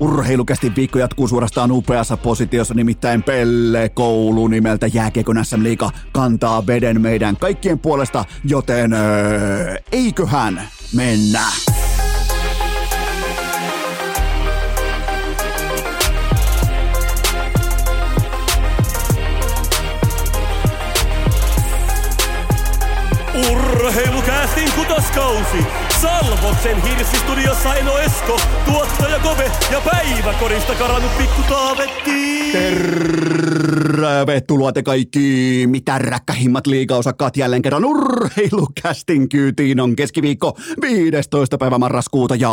Urheilukästi viikko jatkuu suorastaan upeassa positiossa, nimittäin Pelle Koulu nimeltä Jääkiekon SM Liiga kantaa veden meidän kaikkien puolesta, joten öö, eiköhän mennä. Urheilukästin kutoskausi Salvoksen hirsistudiossa Eno Esko, tuottaja Kove ja päiväkorista karannut pikku Taavetti. Tervetuloa te kaikki, mitä räkkähimmat liigaosakkaat jälleen kerran urheilukästin kyytiin on keskiviikko 15. päivä marraskuuta ja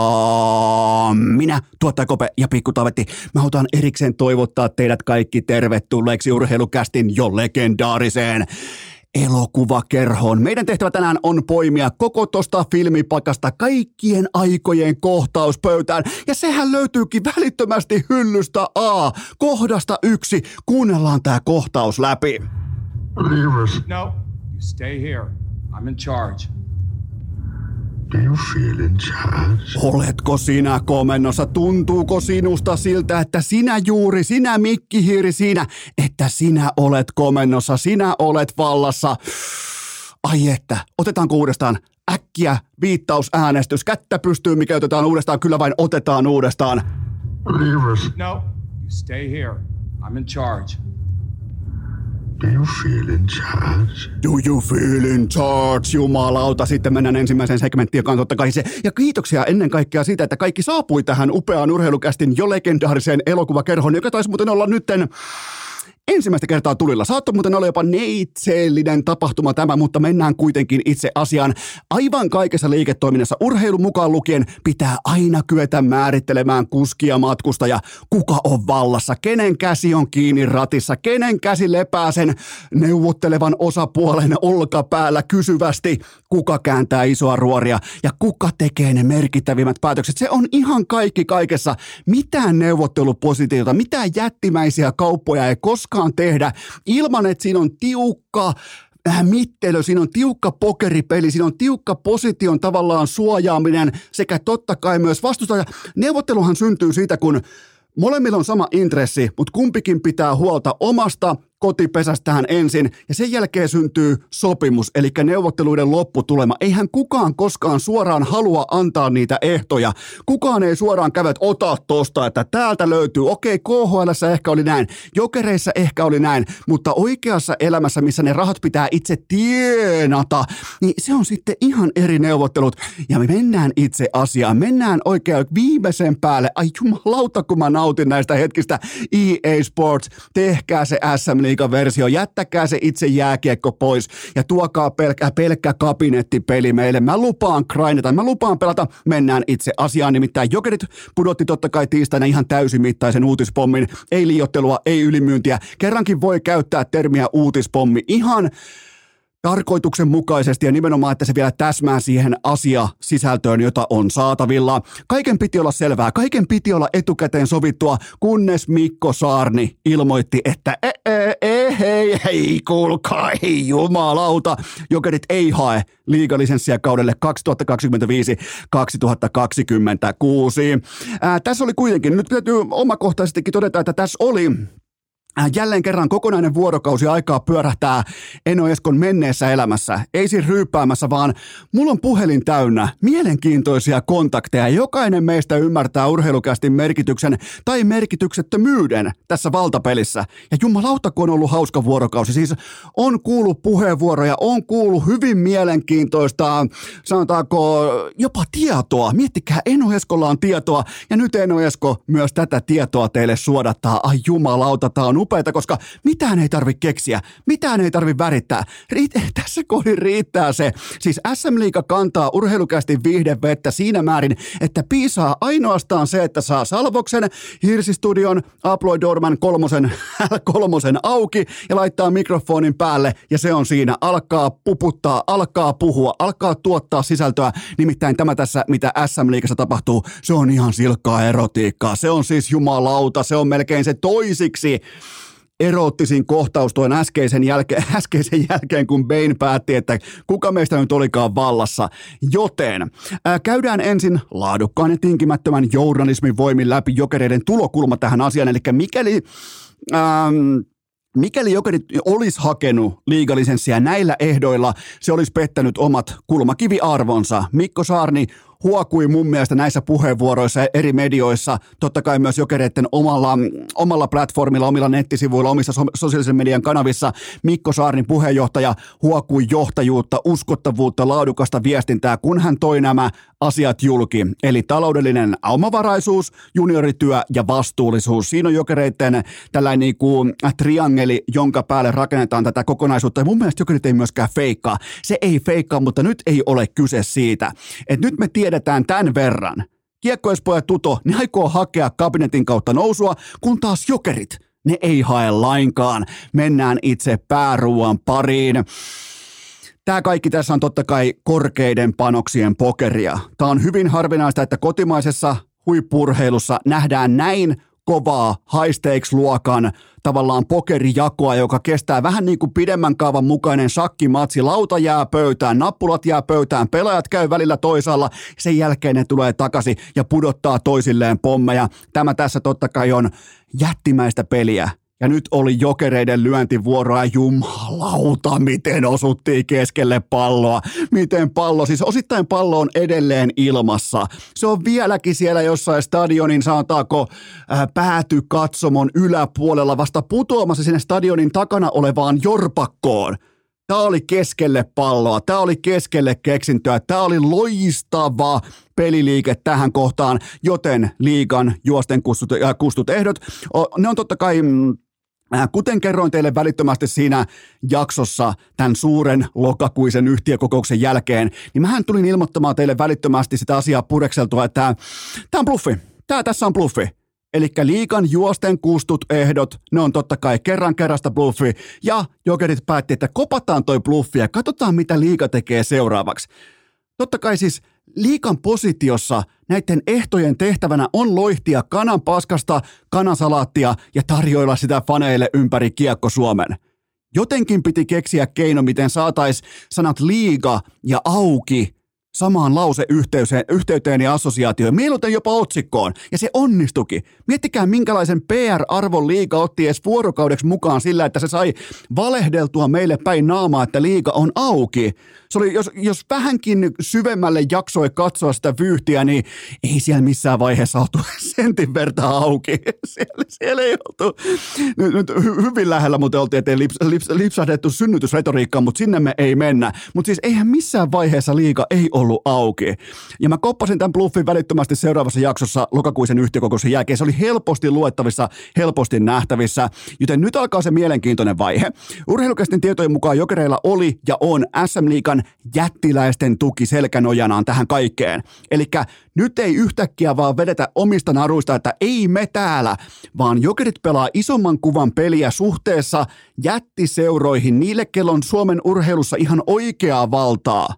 minä, tuottaja Kope ja Pikku Taavetti, mä halutaan erikseen toivottaa teidät kaikki tervetulleeksi urheilukästin jo legendaariseen elokuvakerhoon. Meidän tehtävä tänään on poimia koko tosta filmipakasta kaikkien aikojen kohtauspöytään. Ja sehän löytyykin välittömästi hyllystä A, kohdasta yksi. Kuunnellaan tää kohtaus läpi. No, you stay here. I'm in charge. Oletko sinä komennossa? Tuntuuko sinusta siltä, että sinä juuri, sinä mikkihiiri siinä, että sinä olet komennossa, sinä olet vallassa? Ai että, otetaanko uudestaan äkkiä viittausäänestys, kättä pystyy, mikä otetaan uudestaan, kyllä vain otetaan uudestaan. No, you stay here. I'm in charge. Do you feel in charge? Do you feel in charge, jumalauta? Sitten mennään ensimmäiseen segmenttiin, joka on totta kai se. Ja kiitoksia ennen kaikkea siitä, että kaikki saapui tähän upeaan urheilukästin jo legendaariseen elokuvakerhoon, joka taisi muuten olla nytten ensimmäistä kertaa tulilla. Saattoi muuten olla jopa neitseellinen tapahtuma tämä, mutta mennään kuitenkin itse asiaan. Aivan kaikessa liiketoiminnassa urheilu mukaan lukien pitää aina kyetä määrittelemään kuskia matkustaja, kuka on vallassa, kenen käsi on kiinni ratissa, kenen käsi lepää sen neuvottelevan osapuolen olkapäällä kysyvästi, kuka kääntää isoa ruoria ja kuka tekee ne merkittävimmät päätökset. Se on ihan kaikki kaikessa. Mitään neuvottelupositiota, mitään jättimäisiä kauppoja ei koskaan tehdä ilman, että siinä on tiukka äh, mittelö, siinä on tiukka pokeripeli, siinä on tiukka position tavallaan suojaaminen sekä totta kai myös vastustaja. Neuvotteluhan syntyy siitä, kun molemmilla on sama intressi, mutta kumpikin pitää huolta omasta kotipesästään ensin ja sen jälkeen syntyy sopimus, eli neuvotteluiden lopputulema. Eihän kukaan koskaan suoraan halua antaa niitä ehtoja. Kukaan ei suoraan käy, että ota tosta, että täältä löytyy. Okei, KHL ehkä oli näin, jokereissa ehkä oli näin, mutta oikeassa elämässä, missä ne rahat pitää itse tienata, niin se on sitten ihan eri neuvottelut. Ja me mennään itse asiaan, mennään oikein viimeisen päälle. Ai jumalauta, kun mä nautin näistä hetkistä. EA Sports, tehkää se SM Liigan versio, jättäkää se itse jääkiekko pois ja tuokaa pelkkä, pelkkä kabinettipeli meille. Mä lupaan grindata, mä lupaan pelata, mennään itse asiaan. Nimittäin Jokerit pudotti totta kai tiistaina ihan täysimittaisen uutispommin. Ei liiottelua, ei ylimyyntiä. Kerrankin voi käyttää termiä uutispommi ihan tarkoituksenmukaisesti ja nimenomaan, että se vielä täsmää siihen asia-sisältöön, jota on saatavilla. Kaiken piti olla selvää, kaiken piti olla etukäteen sovittua, kunnes Mikko Saarni ilmoitti, että e, e, e, hei, hei, kuulkaa, ei jumalauta, jokerit ei hae liigalisenssiä kaudelle 2025-2026. Ää, tässä oli kuitenkin, nyt täytyy omakohtaisestikin todeta, että tässä oli Jälleen kerran kokonainen vuorokausi aikaa pyörähtää Eno Eskon menneessä elämässä. Ei siis ryyppäämässä, vaan mulla on puhelin täynnä mielenkiintoisia kontakteja. Jokainen meistä ymmärtää urheilukästin merkityksen tai merkityksettömyyden tässä valtapelissä. Ja jumalauta, kun on ollut hauska vuorokausi. Siis on kuullut puheenvuoroja, on kuullut hyvin mielenkiintoista, sanotaanko jopa tietoa. Miettikää, Eno Eskolla on tietoa ja nyt Eno Esko myös tätä tietoa teille suodattaa. Ai jumalauta, tää on upeeta, koska mitään ei tarvi keksiä, mitään ei tarvi värittää. Riit, tässä kohdin riittää se. Siis SM Liiga kantaa urheilukästi viihdevettä siinä määrin, että piisaa ainoastaan se, että saa Salvoksen, Hirsistudion, Upload Dorman kolmosen, kolmosen auki ja laittaa mikrofonin päälle ja se on siinä. Alkaa puputtaa, alkaa puhua, alkaa tuottaa sisältöä. Nimittäin tämä tässä, mitä SM Liigassa tapahtuu, se on ihan silkkaa erotiikkaa. Se on siis jumalauta, se on melkein se toisiksi eroottisin kohtaus tuon äskeisen, jälke, äskeisen jälkeen, kun Bane päätti, että kuka meistä nyt olikaan vallassa. Joten ää, käydään ensin laadukkaan ja tinkimättömän journalismin voimin läpi jokereiden tulokulma tähän asiaan. Eli mikäli... Ähm, Mikäli Jokerit olisi hakenut liigalisenssiä näillä ehdoilla, se olisi pettänyt omat kulmakiviarvonsa. Mikko Saarni huokui mun mielestä näissä puheenvuoroissa eri medioissa, totta kai myös jokereiden omalla, omalla platformilla, omilla nettisivuilla, omissa so- sosiaalisen median kanavissa. Mikko Saarnin puheenjohtaja huokui johtajuutta, uskottavuutta, laadukasta viestintää, kun hän toi nämä asiat julki. Eli taloudellinen omavaraisuus, juniorityö ja vastuullisuus. Siinä on jokereiden tällainen niin kuin triangeli, jonka päälle rakennetaan tätä kokonaisuutta. Ja mun mielestä jokerit ei myöskään feikkaa. Se ei feikkaa, mutta nyt ei ole kyse siitä. Et nyt me tiedetään tämän verran. Kiekkoespo ja Tuto, ne aikoo hakea kabinetin kautta nousua, kun taas jokerit, ne ei hae lainkaan. Mennään itse pääruuan pariin. Tämä kaikki tässä on totta kai korkeiden panoksien pokeria. Tämä on hyvin harvinaista, että kotimaisessa huippurheilussa nähdään näin kovaa high stakes luokan tavallaan pokerijakoa, joka kestää vähän niin kuin pidemmän kaavan mukainen shakkimatsi. Lauta jää pöytään, nappulat jää pöytään, pelaajat käy välillä toisaalla, sen jälkeen ne tulee takaisin ja pudottaa toisilleen pommeja. Tämä tässä totta kai on jättimäistä peliä ja nyt oli jokereiden lyöntivuoroa, jumalauta, miten osuttiin keskelle palloa. Miten pallo, siis osittain pallo on edelleen ilmassa. Se on vieläkin siellä jossain stadionin, sanotaanko, äh, pääty katsomon yläpuolella vasta putoamassa sinne stadionin takana olevaan jorpakkoon. Tämä oli keskelle palloa, tämä oli keskelle keksintöä, tämä oli loistava peliliike tähän kohtaan, joten liigan juosten kustut, äh, kustut ehdot, ne on totta kai mm, kuten kerroin teille välittömästi siinä jaksossa tämän suuren lokakuisen yhtiökokouksen jälkeen, niin mähän tulin ilmoittamaan teille välittömästi sitä asiaa purekseltua, että tämä on bluffi. Tämä tässä on bluffi. Eli liikan juosten kustut ehdot, ne on totta kai kerran kerrasta bluffi. Ja jokerit päätti, että kopataan toi bluffi ja katsotaan mitä liika tekee seuraavaksi. Totta kai siis liikan positiossa näiden ehtojen tehtävänä on loihtia kanan paskasta kanasalaattia ja tarjoilla sitä faneille ympäri kiekko Suomen. Jotenkin piti keksiä keino, miten saatais sanat liiga ja auki samaan lauseyhteyteen yhteyteen ja assosiaatioon, mieluiten jopa otsikkoon, ja se onnistuki. Miettikää, minkälaisen PR-arvon liiga otti edes vuorokaudeksi mukaan sillä, että se sai valehdeltua meille päin naamaa, että liiga on auki. Se oli, jos, jos vähänkin syvemmälle jaksoi katsoa sitä vyyhtiä, niin ei siellä missään vaiheessa oltu sentin verta auki. Siellä, siellä ei oltu. Nyt, nyt hyvin lähellä mutta oltiin, ettei lips, lips, lipsahdettu synnytysretoriikkaan, mutta sinne me ei mennä. Mutta siis eihän missään vaiheessa liiga ei ollut auki. Ja mä koppasin tämän bluffin välittömästi seuraavassa jaksossa lokakuisen yhtiökokouksen jälkeen. Se oli helposti luettavissa, helposti nähtävissä, joten nyt alkaa se mielenkiintoinen vaihe. Urheilukästin tietojen mukaan jokereilla oli ja on SM Liikan jättiläisten tuki selkänojanaan tähän kaikkeen. Eli nyt ei yhtäkkiä vaan vedetä omista naruista, että ei me täällä, vaan jokerit pelaa isomman kuvan peliä suhteessa jättiseuroihin, niille, kello on Suomen urheilussa ihan oikeaa valtaa.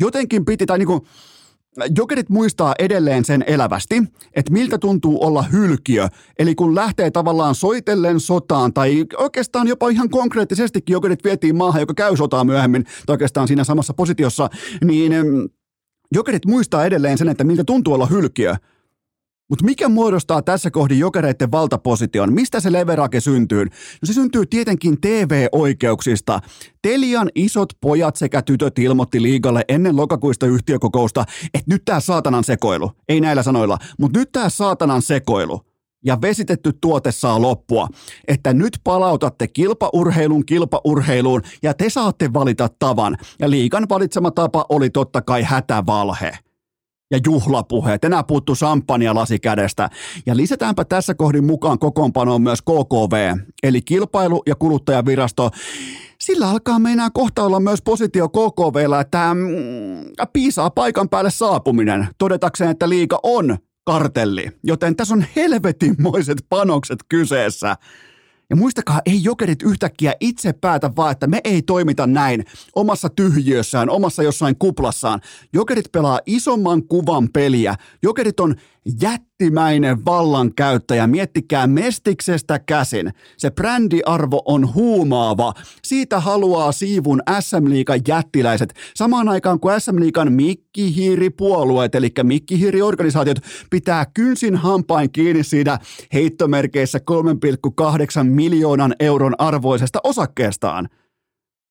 Jotenkin piti, tai niinku, Jokerit muistaa edelleen sen elävästi, että miltä tuntuu olla hylkiö, eli kun lähtee tavallaan soitellen sotaan, tai oikeastaan jopa ihan konkreettisestikin jokerit vietiin maahan, joka käy sotaa myöhemmin, tai oikeastaan siinä samassa positiossa, niin jokerit muistaa edelleen sen, että miltä tuntuu olla hylkiö. Mutta mikä muodostaa tässä kohdin jokereiden valtaposition? Mistä se leverake syntyy? No se syntyy tietenkin TV-oikeuksista. Telian isot pojat sekä tytöt ilmoitti liigalle ennen lokakuista yhtiökokousta, että nyt tämä saatanan sekoilu. Ei näillä sanoilla, mutta nyt tämä saatanan sekoilu ja vesitetty tuote saa loppua. Että nyt palautatte kilpaurheilun kilpaurheiluun ja te saatte valita tavan. Ja liikan valitsema tapa oli totta kai hätävalhe ja juhlapuheet. Enää puuttu champagne lasi kädestä. Ja lisätäänpä tässä kohdin mukaan kokoonpanoon myös KKV, eli kilpailu- ja kuluttajavirasto. Sillä alkaa meinaa kohta olla myös positio KKVllä, että mm, piisaa paikan päälle saapuminen, todetakseen, että liika on kartelli. Joten tässä on helvetinmoiset panokset kyseessä. Ja muistakaa, ei jokerit yhtäkkiä itse päätä vaan, että me ei toimita näin omassa tyhjiössään, omassa jossain kuplassaan. Jokerit pelaa isomman kuvan peliä. Jokerit on jättimäinen vallankäyttäjä. Miettikää Mestiksestä käsin. Se brändiarvo on huumaava. Siitä haluaa siivun SM Liikan jättiläiset. Samaan aikaan kuin SM Liikan mikkihiiripuolueet, eli mikkihiiriorganisaatiot, pitää kynsin hampain kiinni siitä heittomerkeissä 3,8 miljoonan euron arvoisesta osakkeestaan.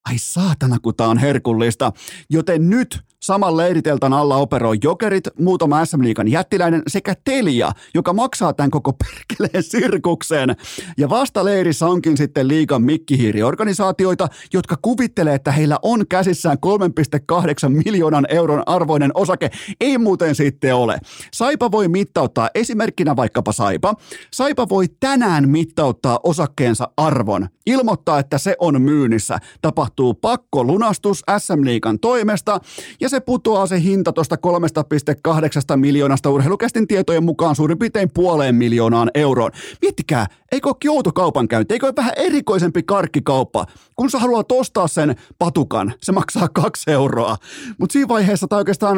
Ai saatana, kun tää on herkullista. Joten nyt Saman leiriteltan alla operoi Jokerit, muutama SM Liikan jättiläinen sekä Telia, joka maksaa tämän koko perkeleen sirkuksen. Ja vasta leirissä onkin sitten liikan mikkihiiriorganisaatioita, jotka kuvittelee, että heillä on käsissään 3,8 miljoonan euron arvoinen osake. Ei muuten sitten ole. Saipa voi mittauttaa esimerkkinä vaikkapa Saipa. Saipa voi tänään mittauttaa osakkeensa arvon. Ilmoittaa, että se on myynnissä. Tapahtuu pakko lunastus SM Liikan toimesta ja se putoaa se hinta tuosta 3,8 miljoonasta urheilukästin tietojen mukaan suurin piirtein puoleen miljoonaan euroon. Miettikää, eikö ole Kioto kaupankäynti, eikö ole vähän erikoisempi karkkikauppa? Kun sä haluat ostaa sen patukan, se maksaa kaksi euroa. Mutta siinä vaiheessa tai oikeastaan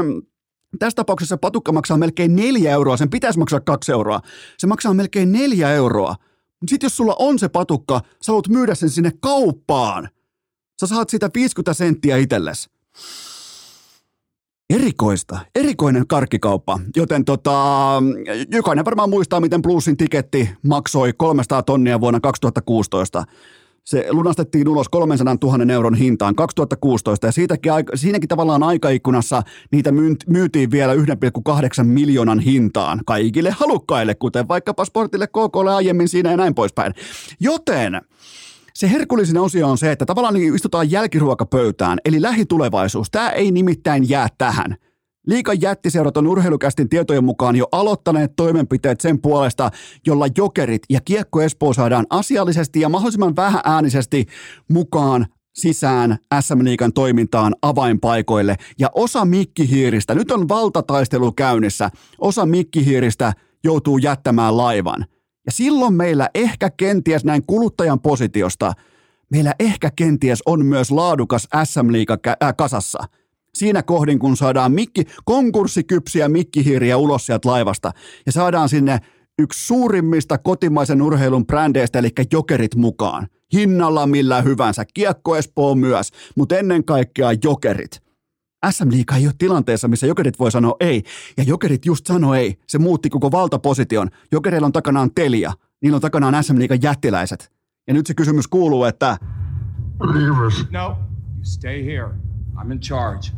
tässä tapauksessa patukka maksaa melkein neljä euroa, sen pitäisi maksaa kaksi euroa. Se maksaa melkein neljä euroa. Sitten jos sulla on se patukka, sä haluat myydä sen sinne kauppaan. Sä saat sitä 50 senttiä itsellesi. Erikoista, erikoinen karkkikauppa, joten tota, jokainen varmaan muistaa, miten Bluesin tiketti maksoi 300 tonnia vuonna 2016. Se lunastettiin ulos 300 000 euron hintaan 2016 ja siitäkin, siinäkin tavallaan aikaikkunassa niitä myytiin vielä 1,8 miljoonan hintaan kaikille halukkaille, kuten vaikkapa Sportille, KKlle aiemmin siinä ja näin poispäin. Joten se herkullisin osio on se, että tavallaan niin istutaan jälkiruokapöytään, eli lähitulevaisuus. Tämä ei nimittäin jää tähän. Liikan jättiseurat on urheilukästin tietojen mukaan jo aloittaneet toimenpiteet sen puolesta, jolla jokerit ja kiekko Espoo saadaan asiallisesti ja mahdollisimman vähän äänisesti mukaan sisään SM Liikan toimintaan avainpaikoille. Ja osa mikkihiiristä, nyt on valtataistelu käynnissä, osa mikkihiiristä joutuu jättämään laivan. Ja silloin meillä ehkä kenties näin kuluttajan positiosta, meillä ehkä kenties on myös laadukas SM Liiga äh, kasassa. Siinä kohdin, kun saadaan mikki, konkurssikypsiä mikkihiiriä ulos sieltä laivasta ja saadaan sinne yksi suurimmista kotimaisen urheilun brändeistä, eli jokerit mukaan. Hinnalla millä hyvänsä, kiekko Espoo myös, mutta ennen kaikkea jokerit. SM Liiga ei ole tilanteessa, missä jokerit voi sanoa ei. Ja jokerit just sanoi ei. Se muutti koko valtaposition. Jokereilla on takanaan Telia. Niillä on takanaan SM Liigan jättiläiset. Ja nyt se kysymys kuuluu, että... Rivers, No, you stay here. I'm in charge.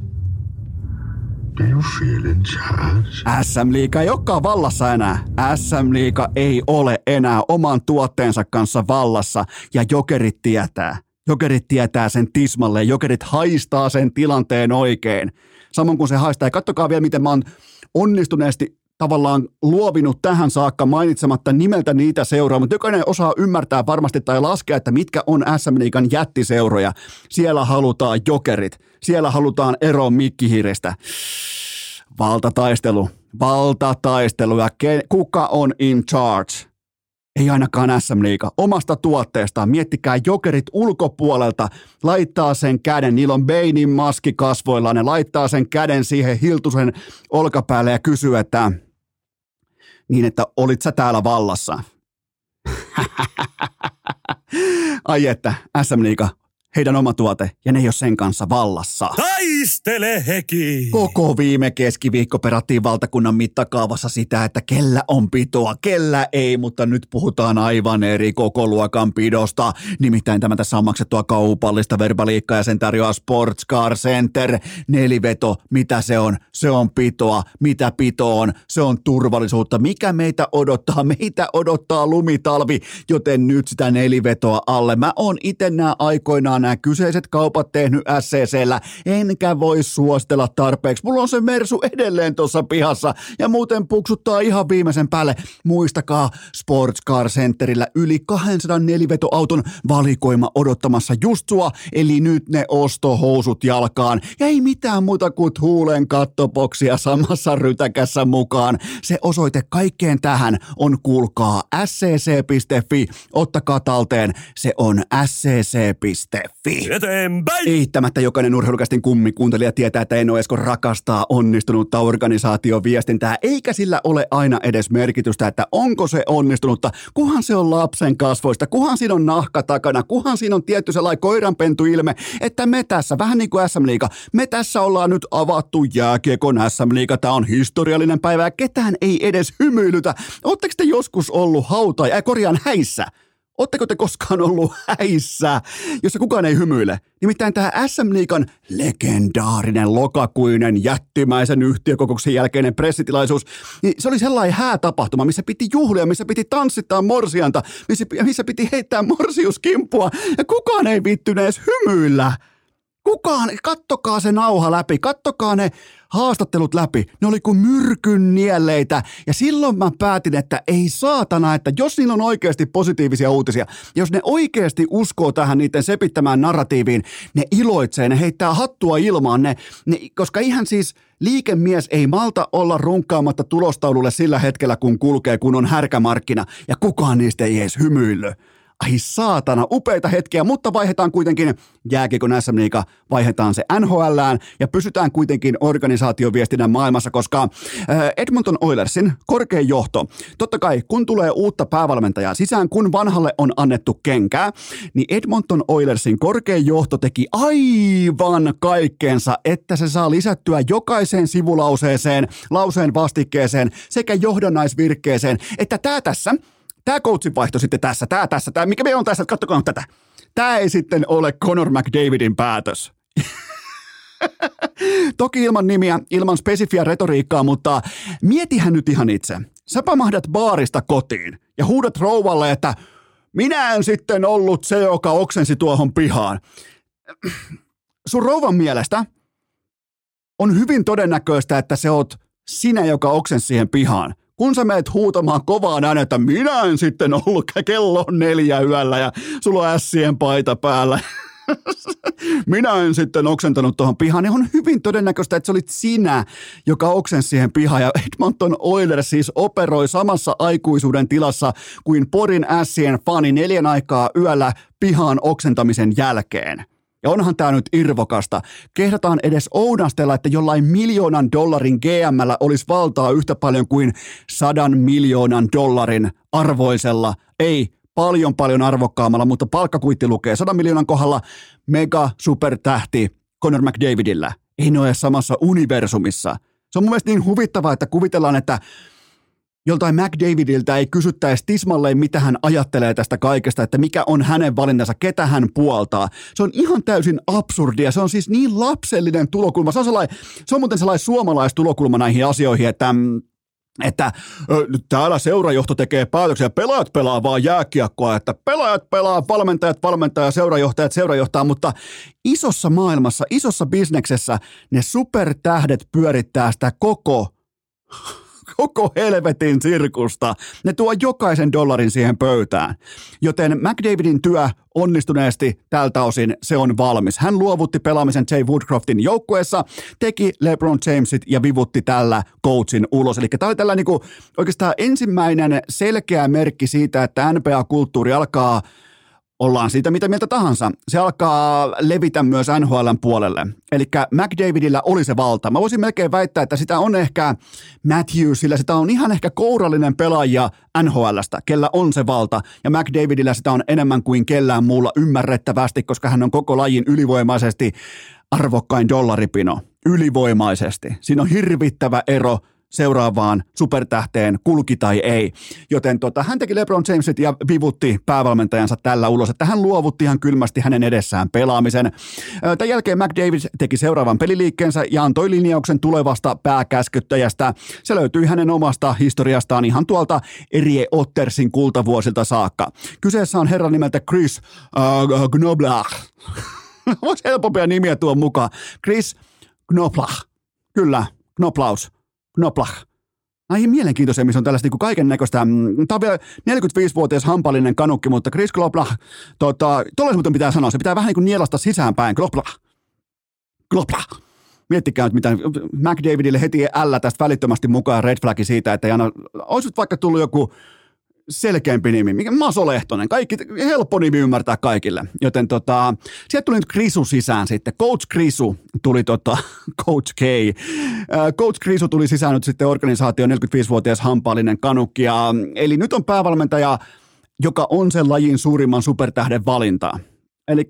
do you feel in charge? SM Liiga ei olekaan vallassa enää. SM Liiga ei ole enää oman tuotteensa kanssa vallassa ja jokerit tietää. Jokerit tietää sen tismalle, jokerit haistaa sen tilanteen oikein. Samoin kuin se haistaa. Ja kattokaa vielä, miten mä oon onnistuneesti tavallaan luovinut tähän saakka mainitsematta nimeltä niitä seuraa, mutta jokainen osaa ymmärtää varmasti tai laskea, että mitkä on SM Liigan jättiseuroja. Siellä halutaan jokerit, siellä halutaan eroon mikkihiirestä. Valtataistelu, valtataistelu ja kuka on in charge? Ei ainakaan SM Liiga. Omasta tuotteestaan. Miettikää jokerit ulkopuolelta. Laittaa sen käden. Niillä on Bainin maski kasvoilla. Ne laittaa sen käden siihen Hiltusen olkapäälle ja kysyy, että niin, että olit sä täällä vallassa? Ai että, SM Liiga, heidän oma tuote, ja ne ei ole sen kanssa vallassa. Taistele heki! Koko viime keskiviikko perattiin valtakunnan mittakaavassa sitä, että kellä on pitoa, kellä ei, mutta nyt puhutaan aivan eri koko luokan pidosta. Nimittäin tämä tässä on maksettua kaupallista verbaliikkaa ja sen tarjoaa Sports Car Center. Neliveto, mitä se on? Se on pitoa. Mitä pito on? Se on turvallisuutta. Mikä meitä odottaa? Meitä odottaa lumitalvi, joten nyt sitä nelivetoa alle. Mä oon itse nämä aikoinaan nämä kyseiset kaupat tehnyt SCCllä, enkä voi suostella tarpeeksi. Mulla on se Mersu edelleen tuossa pihassa ja muuten puksuttaa ihan viimeisen päälle. Muistakaa Sports Car Centerillä yli 204 vetoauton valikoima odottamassa just sua, eli nyt ne ostohousut jalkaan. Ja ei mitään muuta kuin huulen kattopoksia samassa rytäkässä mukaan. Se osoite kaikkeen tähän on kuulkaa scc.fi. Ottakaa talteen, se on scc.fi. Fi. Eteenpäin! Eittämättä jokainen urheilukästin kummikuuntelija tietää, että Eno Esko rakastaa onnistunutta organisaatioviestintää, eikä sillä ole aina edes merkitystä, että onko se onnistunutta, kuhan se on lapsen kasvoista, kuhan siinä on nahka takana, kuhan siinä on tietty sellainen koiranpentuilme, että me tässä, vähän niin kuin SM Liiga, me tässä ollaan nyt avattu jääkiekon SM Liiga, tämä on historiallinen päivä ja ketään ei edes hymyilytä. Oletteko te joskus ollut hauta, ja korjaan häissä? Oletteko te koskaan ollut häissä, jossa kukaan ei hymyile? Nimittäin tämä SM Liikan legendaarinen lokakuinen jättimäisen yhtiökokouksen jälkeinen pressitilaisuus, niin se oli sellainen häätapahtuma, missä piti juhlia, missä piti tanssittaa morsianta, missä, missä piti heittää morsiuskimppua, ja kukaan ei vittynyt edes hymyillä. Kukaan, kattokaa se nauha läpi, kattokaa ne haastattelut läpi. Ne oli kuin myrkyn nielleitä. Ja silloin mä päätin, että ei saatana, että jos niillä on oikeasti positiivisia uutisia, jos ne oikeasti uskoo tähän niiden sepittämään narratiiviin, ne iloitsee, ne heittää hattua ilmaan, ne, ne, koska ihan siis liikemies ei malta olla runkkaamatta tulostaululle sillä hetkellä, kun kulkee, kun on härkämarkkina, ja kukaan niistä ei edes hymyilly. Ai saatana, upeita hetkiä, mutta vaihdetaan kuitenkin jääkiekon SM Liiga, vaihdetaan se NHLään ja pysytään kuitenkin organisaatioviestinnän maailmassa, koska äh, Edmonton Oilersin korkein johto, totta kai kun tulee uutta päävalmentajaa sisään, kun vanhalle on annettu kenkää, niin Edmonton Oilersin korkein johto teki aivan kaikkeensa, että se saa lisättyä jokaiseen sivulauseeseen, lauseen vastikkeeseen sekä johdannaisvirkkeeseen, että tämä tässä – Tämä coachin vaihto sitten tässä, tämä tässä, tämä, mikä me on tässä, katsokaa tätä. Tämä ei sitten ole Conor McDavidin päätös. Toki ilman nimiä, ilman spesifiä retoriikkaa, mutta mietihän nyt ihan itse. Sä pamahdat baarista kotiin ja huudat rouvalle, että minä en sitten ollut se, joka oksensi tuohon pihaan. Sun rouvan mielestä on hyvin todennäköistä, että se oot sinä, joka oksensi siihen pihaan kun sä meet huutamaan kovaan äänen, että minä en sitten ollut, kello on neljä yöllä ja sulla on ässien paita päällä. minä en sitten oksentanut tuohon pihaan, niin on hyvin todennäköistä, että se olit sinä, joka oksensi siihen pihaan. Ja Edmonton Oilers siis operoi samassa aikuisuuden tilassa kuin Porin ässien fani neljän aikaa yöllä pihaan oksentamisen jälkeen. Ja onhan tämä nyt irvokasta. Kehdataan edes oudastella, että jollain miljoonan dollarin GMllä olisi valtaa yhtä paljon kuin sadan miljoonan dollarin arvoisella, ei paljon paljon arvokkaammalla, mutta palkkakuitti lukee sadan miljoonan kohdalla mega supertähti Conor McDavidillä. Ei ne ole samassa universumissa. Se on mun mielestä niin huvittavaa, että kuvitellaan, että joltain McDavidiltä ei kysyttäisi tismalleen, mitä hän ajattelee tästä kaikesta, että mikä on hänen valintansa, ketä hän puoltaa. Se on ihan täysin absurdia. Se on siis niin lapsellinen tulokulma. Se on, se on muuten sellainen suomalaistulokulma näihin asioihin, että mm, että täällä seurajohto tekee päätöksiä, pelaajat pelaa vaan jääkiekkoa, että pelaajat pelaa, valmentajat valmentaa, seurajohtajat seurajohtaa, mutta isossa maailmassa, isossa bisneksessä ne supertähdet pyörittää sitä koko koko helvetin sirkusta. Ne tuo jokaisen dollarin siihen pöytään. Joten McDavidin työ onnistuneesti tältä osin se on valmis. Hän luovutti pelaamisen Jay Woodcroftin joukkueessa, teki LeBron Jamesit ja vivutti tällä coachin ulos. Eli tämä oli tällä niin kuin oikeastaan ensimmäinen selkeä merkki siitä, että NBA-kulttuuri alkaa – ollaan siitä mitä mieltä tahansa. Se alkaa levitä myös NHLn puolelle. Eli McDavidillä oli se valta. Mä voisin melkein väittää, että sitä on ehkä Matthewsilla, sitä on ihan ehkä kourallinen pelaaja NHLstä, kellä on se valta. Ja McDavidillä sitä on enemmän kuin kellään muulla ymmärrettävästi, koska hän on koko lajin ylivoimaisesti arvokkain dollaripino. Ylivoimaisesti. Siinä on hirvittävä ero – seuraavaan supertähteen, kulki tai ei. Joten tota, hän teki LeBron Jamesit ja vivutti päävalmentajansa tällä ulos, että hän luovutti ihan kylmästi hänen edessään pelaamisen. Tämän jälkeen McDavid teki seuraavan peliliikkeensä ja antoi linjauksen tulevasta pääkäskyttäjästä. Se löytyi hänen omasta historiastaan ihan tuolta Erie Ottersin kultavuosilta saakka. Kyseessä on herran nimeltä Chris uh, Knoblach. Voisi helpompia nimiä tuon mukaan. Chris Knoblach. Kyllä, Knoplaus. Knoblach. Ai mielenkiintoisia, missä on tällaista niin kaiken näköistä. Mm, tämä on vielä 45-vuotias hampallinen kanukki, mutta Chris Knoblach, tota, muuten pitää sanoa, se pitää vähän niin kuin nielasta sisäänpäin. Knoblach. Knoblach. Miettikää nyt, mitä McDavidille heti ällä tästä välittömästi mukaan red flagi siitä, että Jana, olisi vaikka tullut joku selkeämpi nimi, mikä Maso Lehtonen, kaikki, helppo nimi ymmärtää kaikille. Joten tota, sieltä tuli nyt Krisu sisään sitten. Coach Krisu tuli tota, Coach K. Coach Krisu tuli sisään nyt sitten organisaation 45-vuotias hampaallinen kanukki. Ja, eli nyt on päävalmentaja, joka on sen lajin suurimman supertähden valinta. Eli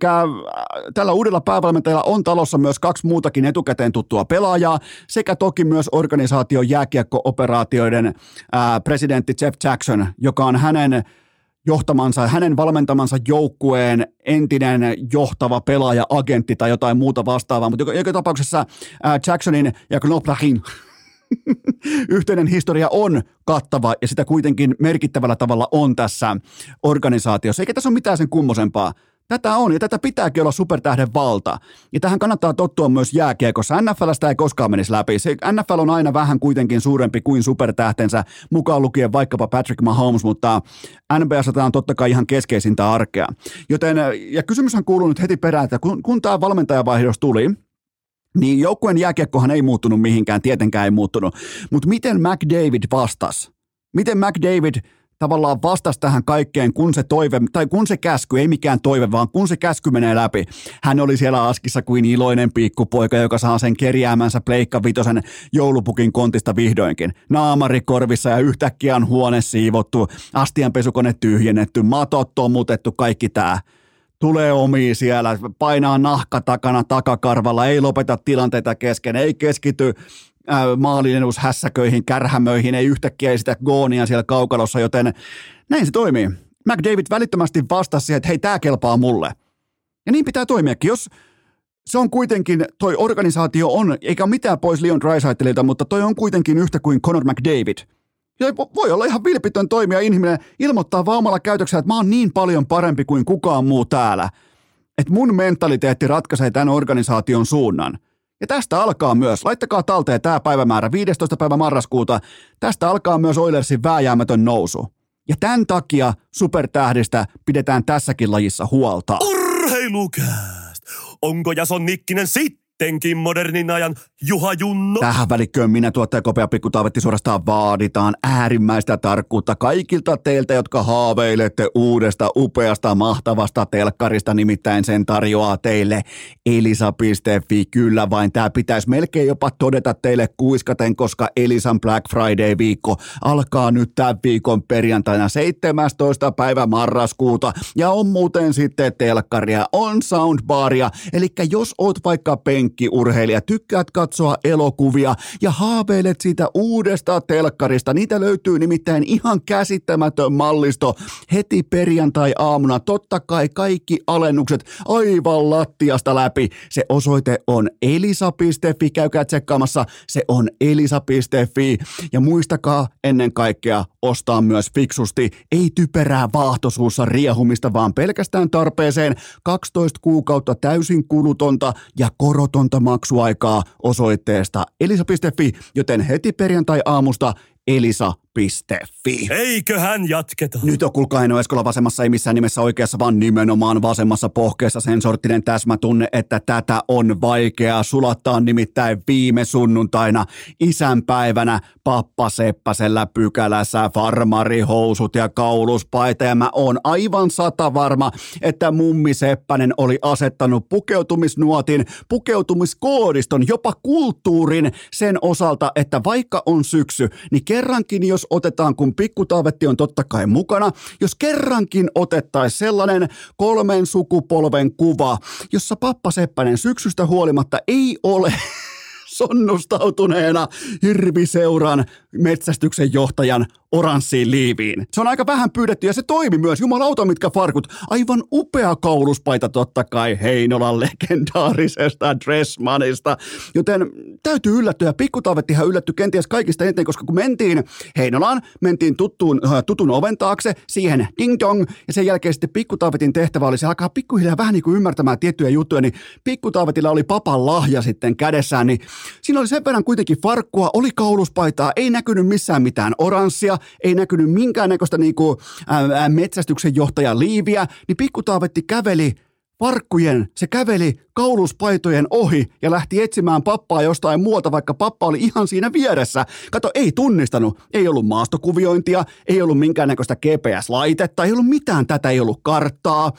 tällä uudella päävalmentajalla on talossa myös kaksi muutakin etukäteen tuttua pelaajaa, sekä toki myös organisaation jääkiekko-operaatioiden ää, presidentti Jeff Jackson, joka on hänen johtamansa, hänen valmentamansa joukkueen entinen johtava pelaaja, agentti tai jotain muuta vastaavaa, mutta joka, joka tapauksessa ää, Jacksonin ja Knoblachin yhteinen historia on kattava ja sitä kuitenkin merkittävällä tavalla on tässä organisaatiossa, eikä tässä ole mitään sen kummosempaa. Tätä on ja tätä pitääkin olla supertähden valta. Ja tähän kannattaa tottua myös jääkiekossa. NFLstä ei koskaan menisi läpi. Se NFL on aina vähän kuitenkin suurempi kuin supertähtensä, mukaan lukien vaikkapa Patrick Mahomes, mutta NBAssa tämä on totta kai ihan keskeisintä arkea. Joten, ja kysymyshän kuuluu nyt heti perään, että kun, kun tämä valmentajavaihdos tuli, niin joukkueen jääkiekkohan ei muuttunut mihinkään, tietenkään ei muuttunut. Mutta miten McDavid vastasi? Miten McDavid tavallaan vastasi tähän kaikkeen, kun se toive, tai kun se käsky, ei mikään toive, vaan kun se käsky menee läpi. Hän oli siellä askissa kuin iloinen pikkupoika, joka saa sen kerjäämänsä Pleikka Vitosen joulupukin kontista vihdoinkin. Naamari korvissa ja yhtäkkiä on huone siivottu, astianpesukone tyhjennetty, matot tomutettu, kaikki tää tulee omiin siellä, painaa nahka takana takakarvalla, ei lopeta tilanteita kesken, ei keskity maalinenushässäköihin, kärhämöihin, ei yhtäkkiä esitä goonia siellä kaukalossa, joten näin se toimii. McDavid välittömästi vastasi siihen, että hei, tämä kelpaa mulle. Ja niin pitää toimiakin. Jos se on kuitenkin, toi organisaatio on, eikä ole mitään pois Leon Dreisaitelilta, mutta toi on kuitenkin yhtä kuin Conor McDavid. Ja voi olla ihan vilpitön toimija ihminen, ilmoittaa vaan omalla käytöksellä, että mä oon niin paljon parempi kuin kukaan muu täällä. Että mun mentaliteetti ratkaisee tämän organisaation suunnan. Ja tästä alkaa myös, laittakaa talteen tämä päivämäärä, 15. päivä marraskuuta, tästä alkaa myös Oilersin vääjäämätön nousu. Ja tämän takia supertähdistä pidetään tässäkin lajissa huolta. Urheilukääst! Onko Jason Nikkinen sitten? sittenkin modernin ajan Juha Junno. Tähän välikköön minä tuottaja Kopea Pikku Taavetti suorastaan vaaditaan äärimmäistä tarkkuutta kaikilta teiltä, jotka haaveilette uudesta, upeasta, mahtavasta telkkarista. Nimittäin sen tarjoaa teille elisa.fi. Kyllä vain, tämä pitäisi melkein jopa todeta teille kuiskaten, koska Elisan Black Friday-viikko alkaa nyt tämän viikon perjantaina 17. päivä marraskuuta. Ja on muuten sitten telkkaria, on soundbaria. Eli jos oot vaikka pen penkkiurheilija, tykkäät katsoa elokuvia ja haaveilet siitä uudesta telkkarista. Niitä löytyy nimittäin ihan käsittämätön mallisto heti perjantai-aamuna. Totta kai kaikki alennukset aivan lattiasta läpi. Se osoite on elisa.fi, käykää tsekkaamassa. Se on elisa.fi ja muistakaa ennen kaikkea ostaa myös fiksusti. Ei typerää vaahtosuussa riehumista, vaan pelkästään tarpeeseen 12 kuukautta täysin kulutonta ja korotonta maksuaikaa osoitteesta elisa.fi, joten heti perjantai-aamusta elisa.fi. Eiköhän jatketa. Nyt on kuulkaa Eino Eskola vasemmassa, ei missään nimessä oikeassa, vaan nimenomaan vasemmassa pohkeessa sen sorttinen täsmätunne, että tätä on vaikea sulattaa nimittäin viime sunnuntaina isänpäivänä pappa Seppäsellä pykälässä farmarihousut ja kauluspaita ja mä oon aivan sata varma, että mummi Seppänen oli asettanut pukeutumisnuotin, pukeutumiskoodiston, jopa kulttuurin sen osalta, että vaikka on syksy, niin kerrankin jos otetaan, kun pikkutaavetti on totta kai mukana, jos kerrankin otettaisiin sellainen kolmen sukupolven kuva, jossa pappa Seppänen syksystä huolimatta ei ole sonnustautuneena hirviseuran metsästyksen johtajan oranssiin liiviin. Se on aika vähän pyydetty ja se toimi myös. Jumalauta mitkä farkut. Aivan upea kauluspaita totta kai Heinolan legendaarisesta Dressmanista. Joten täytyy yllättyä. Pikkutaavettihan yllätty kenties kaikista eniten, koska kun mentiin Heinolaan, mentiin tuttuun, äh, tutun oven taakse, siihen ding dong, ja sen jälkeen sitten Pikkutaavetin tehtävä oli se alkaa pikkuhiljaa vähän niin kuin ymmärtämään tiettyjä juttuja, niin Pikkutaavetilla oli papan lahja sitten kädessään, niin siinä oli sen verran kuitenkin farkkua, oli kauluspaitaa, ei näkynyt missään mitään oranssia, ei näkynyt minkäännäköistä niinku, ää, metsästyksen johtajan liiviä, niin pikkutaavetti käveli farkkujen, se käveli kauluspaitojen ohi ja lähti etsimään pappaa jostain muualta, vaikka pappa oli ihan siinä vieressä. Kato, ei tunnistanut, ei ollut maastokuviointia, ei ollut minkäännäköistä GPS-laitetta, ei ollut mitään tätä, ei ollut karttaa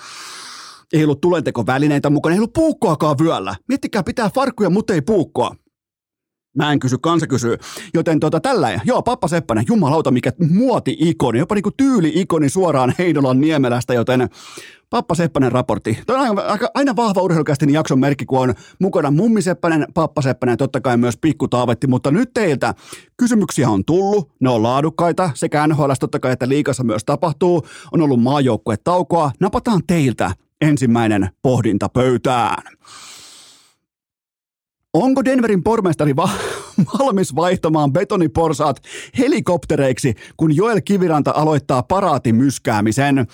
ei ollut tulentekovälineitä mukana, ei ollut puukkoakaan vyöllä. Miettikää, pitää farkkuja, mutta ei puukkoa. Mä en kysy, kansa kysyy. Joten tota tällä, joo, Pappa Seppänen, jumalauta, mikä muoti-ikoni, jopa niinku tyyli-ikoni suoraan Heinolan Niemelästä, joten Pappa Seppänen raportti. Tämä on aina, aina vahva urheilukästin jakson merkki, kun on mukana Mummi Seppänen, Pappa Seppänen ja totta kai myös Pikku Taavetti. Mutta nyt teiltä kysymyksiä on tullut, ne on laadukkaita, sekä NHL totta kai että liikassa myös tapahtuu. On ollut taukoa. napataan teiltä ensimmäinen pohdinta pöytään. Onko Denverin pormestari va- valmis vaihtamaan betoniporsaat helikoptereiksi, kun Joel Kiviranta aloittaa paraatin myskäämisen?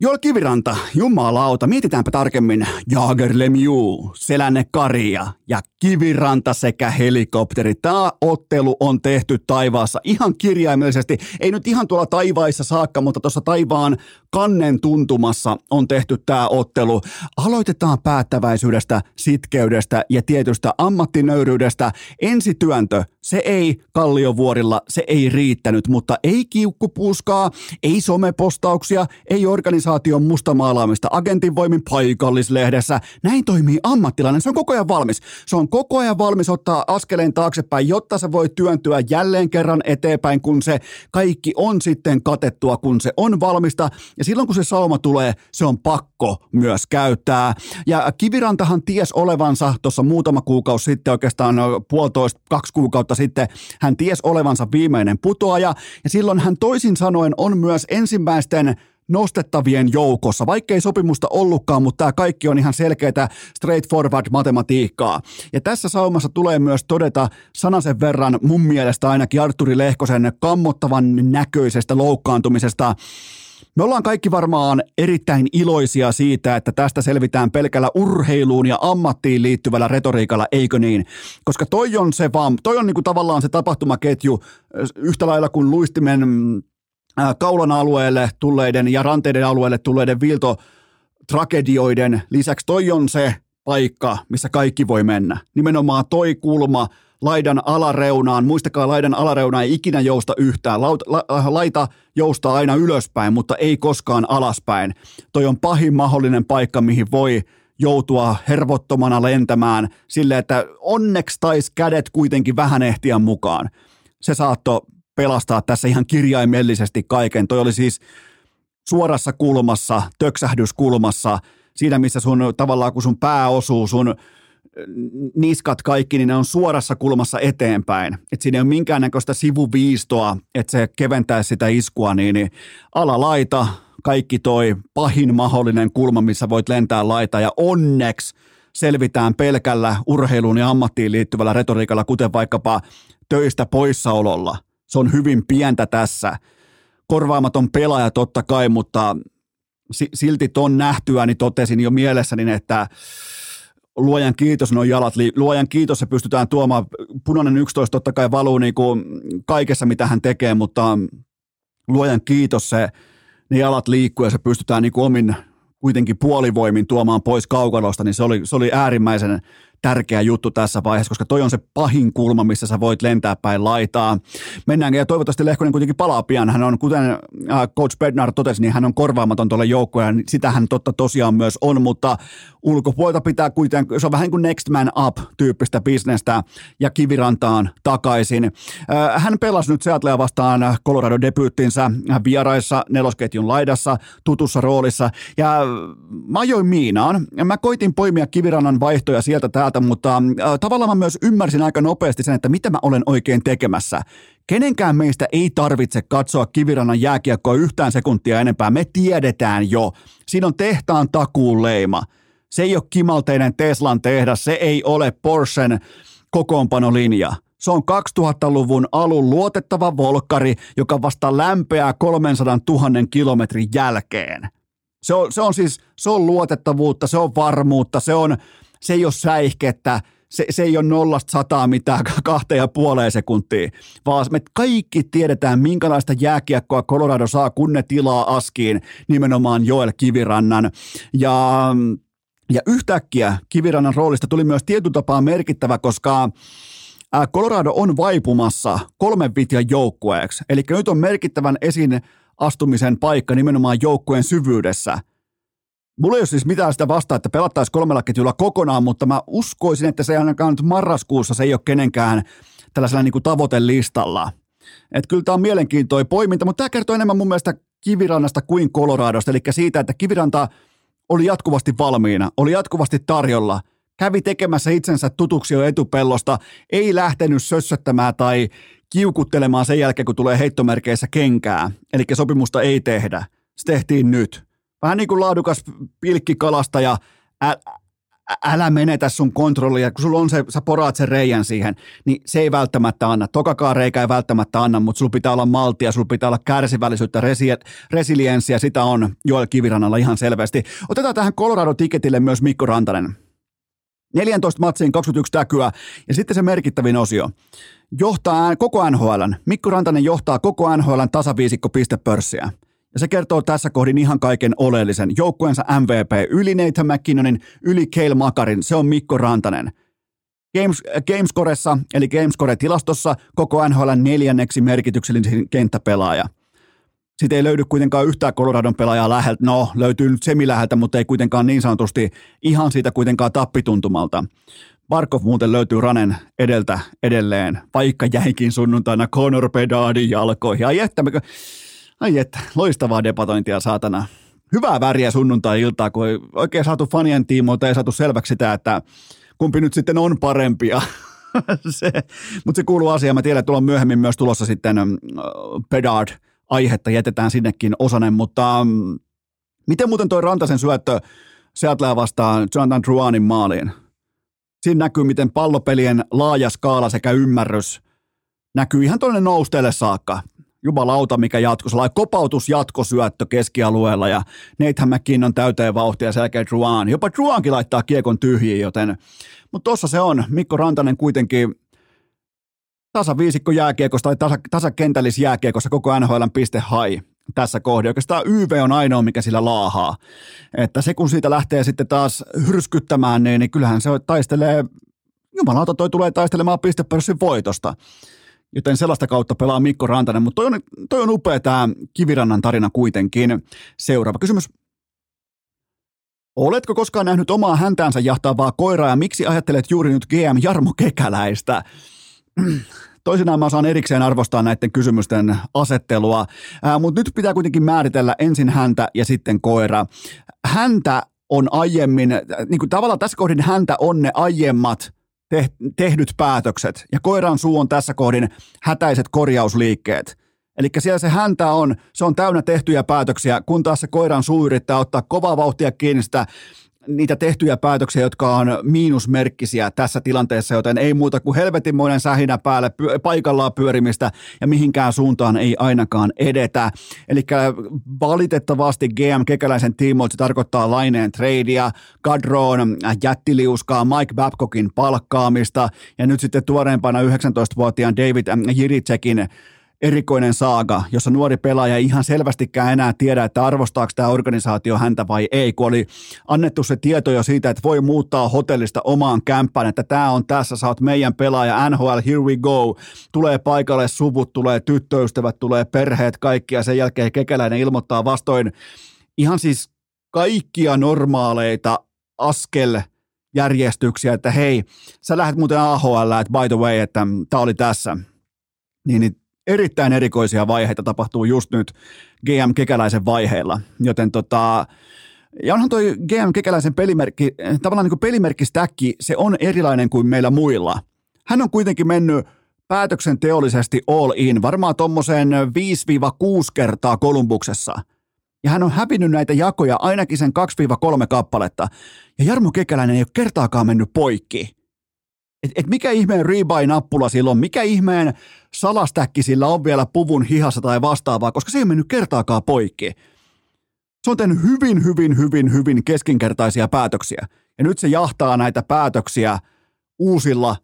Joel Kiviranta, jumalauta, mietitäänpä tarkemmin. Jager Lemieux, Selänne Karia ja Kiviranta sekä helikopteri. Tämä ottelu on tehty taivaassa ihan kirjaimellisesti. Ei nyt ihan tuolla taivaissa saakka, mutta tuossa taivaan kannen tuntumassa on tehty tämä ottelu. Aloitetaan päättäväisyydestä, sitkeydestä ja tietystä ammattinöyryydestä. Ensityöntö, se ei Kalliovuorilla, se ei riittänyt, mutta ei kiukkupuskaa, ei somepostauksia, ei organisaation mustamaalaamista agentin voimin paikallislehdessä. Näin toimii ammattilainen, se on koko ajan valmis. Se on koko ajan valmis ottaa askeleen taaksepäin, jotta se voi työntyä jälleen kerran eteenpäin, kun se kaikki on sitten katettua, kun se on valmista. Ja silloin kun se sauma tulee, se on pakko myös käyttää. Ja Kivirantahan ties olevansa tuossa muutama kuukausi sitten, oikeastaan puolitoista, kaksi kuukautta sitten, hän ties olevansa viimeinen putoaja. Ja silloin hän toisin sanoen on myös ensimmäisten nostettavien joukossa, vaikkei sopimusta ollutkaan, mutta tämä kaikki on ihan selkeää straightforward matematiikkaa. Ja tässä saumassa tulee myös todeta sanasen verran mun mielestä ainakin Arturi Lehkosen kammottavan näköisestä loukkaantumisesta. Me ollaan kaikki varmaan erittäin iloisia siitä, että tästä selvitään pelkällä urheiluun ja ammattiin liittyvällä retoriikalla, eikö niin? Koska toi on se vaan, toi on niinku tavallaan se tapahtumaketju yhtä lailla kuin luistimen kaulan alueelle tulleiden ja ranteiden alueelle tulleiden viilto tragedioiden lisäksi toi on se paikka, missä kaikki voi mennä. Nimenomaan toi kulma laidan alareunaan. Muistakaa, laidan alareuna ei ikinä jousta yhtään. Laita, la, laita joustaa aina ylöspäin, mutta ei koskaan alaspäin. Toi on pahin mahdollinen paikka, mihin voi joutua hervottomana lentämään sille, että onneksi taisi kädet kuitenkin vähän ehtiä mukaan. Se saattoi pelastaa tässä ihan kirjaimellisesti kaiken. Toi oli siis suorassa kulmassa, töksähdyskulmassa, siinä missä sun tavallaan kun sun pää osuu, sun niskat kaikki, niin ne on suorassa kulmassa eteenpäin. Että siinä ei ole minkäännäköistä sivuviistoa, että se keventää sitä iskua, niin, niin alalaita, kaikki toi pahin mahdollinen kulma, missä voit lentää laita ja onneksi selvitään pelkällä urheiluun ja ammattiin liittyvällä retoriikalla, kuten vaikkapa töistä poissaololla – se on hyvin pientä tässä. Korvaamaton pelaaja totta kai, mutta silti ton nähtyä niin totesin jo mielessäni, että luojan kiitos, noin jalat, luojan kiitos, se pystytään tuomaan, punainen 11 totta kai valuu niin kuin kaikessa, mitä hän tekee, mutta luojan kiitos, se, ne jalat liikkuu ja se pystytään niin kuin omin kuitenkin puolivoimin tuomaan pois kaukalosta, niin se oli, se oli äärimmäisen tärkeä juttu tässä vaiheessa, koska toi on se pahin kulma, missä sä voit lentää päin laitaa. Mennään ja toivottavasti Lehkonen kuitenkin palaa pian. Hän on, kuten äh, Coach Bednar totesi, niin hän on korvaamaton tuolle sitä hän totta tosiaan myös on, mutta ulkopuolta pitää kuitenkin, se on vähän kuin next man up tyyppistä bisnestä ja kivirantaan takaisin. Äh, hän pelasi nyt Seattlea vastaan Colorado debyyttinsä vieraissa nelosketjun laidassa tutussa roolissa ja mä ajoin Miinaan. Mä koitin poimia kivirannan vaihtoja sieltä täältä täältä, mutta äh, tavallaan mä myös ymmärsin aika nopeasti sen, että mitä mä olen oikein tekemässä. Kenenkään meistä ei tarvitse katsoa kivirannan jääkiekkoa yhtään sekuntia enempää. Me tiedetään jo. Siinä on tehtaan takuun leima. Se ei ole kimalteinen Teslan tehdas, se ei ole Porschen kokoonpanolinja. Se on 2000-luvun alun luotettava volkkari, joka vasta lämpeää 300 000 kilometrin jälkeen. Se on, se on siis, se on luotettavuutta, se on varmuutta, se on se ei ole säihkettä, se, se ei ole nollasta sataa mitään kahteen ja puoleen sekuntia, vaan me kaikki tiedetään, minkälaista jääkiekkoa Colorado saa, kun ne tilaa askiin nimenomaan Joel Kivirannan. Ja, ja yhtäkkiä Kivirannan roolista tuli myös tietyn tapaa merkittävä, koska Colorado on vaipumassa kolmen vitjan joukkueeksi. Eli nyt on merkittävän esiin astumisen paikka nimenomaan joukkueen syvyydessä – Mulla ei ole siis mitään sitä vastaa, että pelattaisiin kolmella ketjulla kokonaan, mutta mä uskoisin, että se ainakaan nyt marraskuussa se ei ole kenenkään tällaisella niin kuin tavoitelistalla. Että kyllä tämä on mielenkiintoinen poiminta, mutta tämä kertoo enemmän mun mielestä Kivirannasta kuin Coloradosta, eli siitä, että Kiviranta oli jatkuvasti valmiina, oli jatkuvasti tarjolla, kävi tekemässä itsensä tutuksi jo etupellosta, ei lähtenyt sössöttämään tai kiukuttelemaan sen jälkeen, kun tulee heittomerkeissä kenkää, eli sopimusta ei tehdä. Se tehtiin nyt. Vähän niin kuin laadukas pilkkikalastaja, ä, älä menetä sun kontrollia, kun sulla on se, sä poraat sen reijän siihen, niin se ei välttämättä anna. Tokakaan reikä ei välttämättä anna, mutta sulla pitää olla maltia, sulla pitää olla kärsivällisyyttä, resi- resilienssiä, sitä on Joel Kivirannalla ihan selvästi. Otetaan tähän Colorado-tiketille myös Mikko Rantanen. 14 matsiin 21 täkyä ja sitten se merkittävin osio. Johtaa koko NHL. Mikko Rantanen johtaa koko NHL tasaviisikko pistepörssiä. Ja se kertoo tässä kohdin ihan kaiken oleellisen. Joukkueensa MVP yli Nathan McKinnonin, yli Cale Makarin, se on Mikko Rantanen. Games, Gamescoressa, eli Gamescore-tilastossa, koko NHL neljänneksi merkityksellisin kenttäpelaaja. Sitten ei löydy kuitenkaan yhtään Coloradon pelaajaa läheltä. No, löytyy nyt semi läheltä, mutta ei kuitenkaan niin sanotusti ihan siitä kuitenkaan tappituntumalta. Barkov muuten löytyy Ranen edeltä edelleen, vaikka jäikin sunnuntaina Conor Bedardin jalkoihin. Ai että, Ai että, loistavaa debatointia saatana. Hyvää väriä sunnuntai-iltaa, kun ei oikein saatu fanien tiimoilta, ei saatu selväksi sitä, että kumpi nyt sitten on parempia. se, mutta se kuuluu asiaan. Mä tiedän, että myöhemmin myös tulossa sitten uh, Pedard-aihetta, jätetään sinnekin osanen, mutta um, miten muuten toi Rantasen syöttö Seattlea vastaan Jonathan Druanin maaliin? Siinä näkyy, miten pallopelien laaja skaala sekä ymmärrys näkyy ihan tuonne nousteelle saakka jumalauta, mikä jatkoi, sellainen kopautus jatkosyöttö keskialueella ja Nathan on täyteen vauhtia ja sen jälkeen Druan. Jopa Druankin laittaa kiekon tyhjiin, joten, mutta tossa se on. Mikko Rantanen kuitenkin tasaviisikko jääkiekossa tai tasa, tasakentällis jääkiekossa koko NHLn piste hai tässä kohdassa. Oikeastaan YV on ainoa, mikä sillä laahaa. Että se kun siitä lähtee sitten taas hyrskyttämään, niin, niin kyllähän se taistelee, jumalauta toi tulee taistelemaan pistepörssin voitosta joten sellaista kautta pelaa Mikko Rantanen, mutta toi on, toi on upea tämä Kivirannan tarina kuitenkin. Seuraava kysymys. Oletko koskaan nähnyt omaa häntäänsä jahtaavaa koiraa ja miksi ajattelet juuri nyt GM Jarmo Kekäläistä? Toisinaan mä osaan erikseen arvostaa näiden kysymysten asettelua, mutta nyt pitää kuitenkin määritellä ensin häntä ja sitten koira. Häntä on aiemmin, niin kuin tavallaan tässä kohdin häntä on ne aiemmat tehdyt päätökset. Ja koiran suu on tässä kohdin hätäiset korjausliikkeet. Eli siellä se häntä on, se on täynnä tehtyjä päätöksiä, kun taas se koiran suu yrittää ottaa kovaa vauhtia kiinni sitä niitä tehtyjä päätöksiä, jotka on miinusmerkkisiä tässä tilanteessa, joten ei muuta kuin helvetinmoinen sähinä päälle py- paikallaan pyörimistä ja mihinkään suuntaan ei ainakaan edetä. Eli valitettavasti GM Kekäläisen tiimoilta se tarkoittaa laineen tradea, Gadron jättiliuskaa, Mike Babcockin palkkaamista ja nyt sitten tuoreempana 19-vuotiaan David Jiricekin erikoinen saaga, jossa nuori pelaaja ei ihan selvästikään enää tiedä, että arvostaako tämä organisaatio häntä vai ei, kun oli annettu se tieto jo siitä, että voi muuttaa hotellista omaan kämppään, että tämä on tässä, sä oot meidän pelaaja, NHL, here we go, tulee paikalle suvut, tulee tyttöystävät, tulee perheet, kaikki ja sen jälkeen kekäläinen ilmoittaa vastoin ihan siis kaikkia normaaleita askel järjestyksiä, että hei, sä lähdet muuten AHL, että by the way, että tämä oli tässä. Niin, niin erittäin erikoisia vaiheita tapahtuu just nyt GM Kekäläisen vaiheilla, joten tota, ja onhan toi GM Kekäläisen pelimerkki, tavallaan niin pelimerkkistäkki, se on erilainen kuin meillä muilla. Hän on kuitenkin mennyt päätöksenteollisesti all in, varmaan tuommoisen 5-6 kertaa Kolumbuksessa. Ja hän on hävinnyt näitä jakoja ainakin sen 2-3 kappaletta. Ja Jarmo Kekäläinen ei ole kertaakaan mennyt poikki. Et, et mikä ihmeen rebuy-nappula sillä on, mikä ihmeen salastäkki sillä on vielä puvun hihassa tai vastaavaa, koska se ei mennyt kertaakaan poikki. Se on tehnyt hyvin, hyvin, hyvin, hyvin keskinkertaisia päätöksiä. Ja nyt se jahtaa näitä päätöksiä uusilla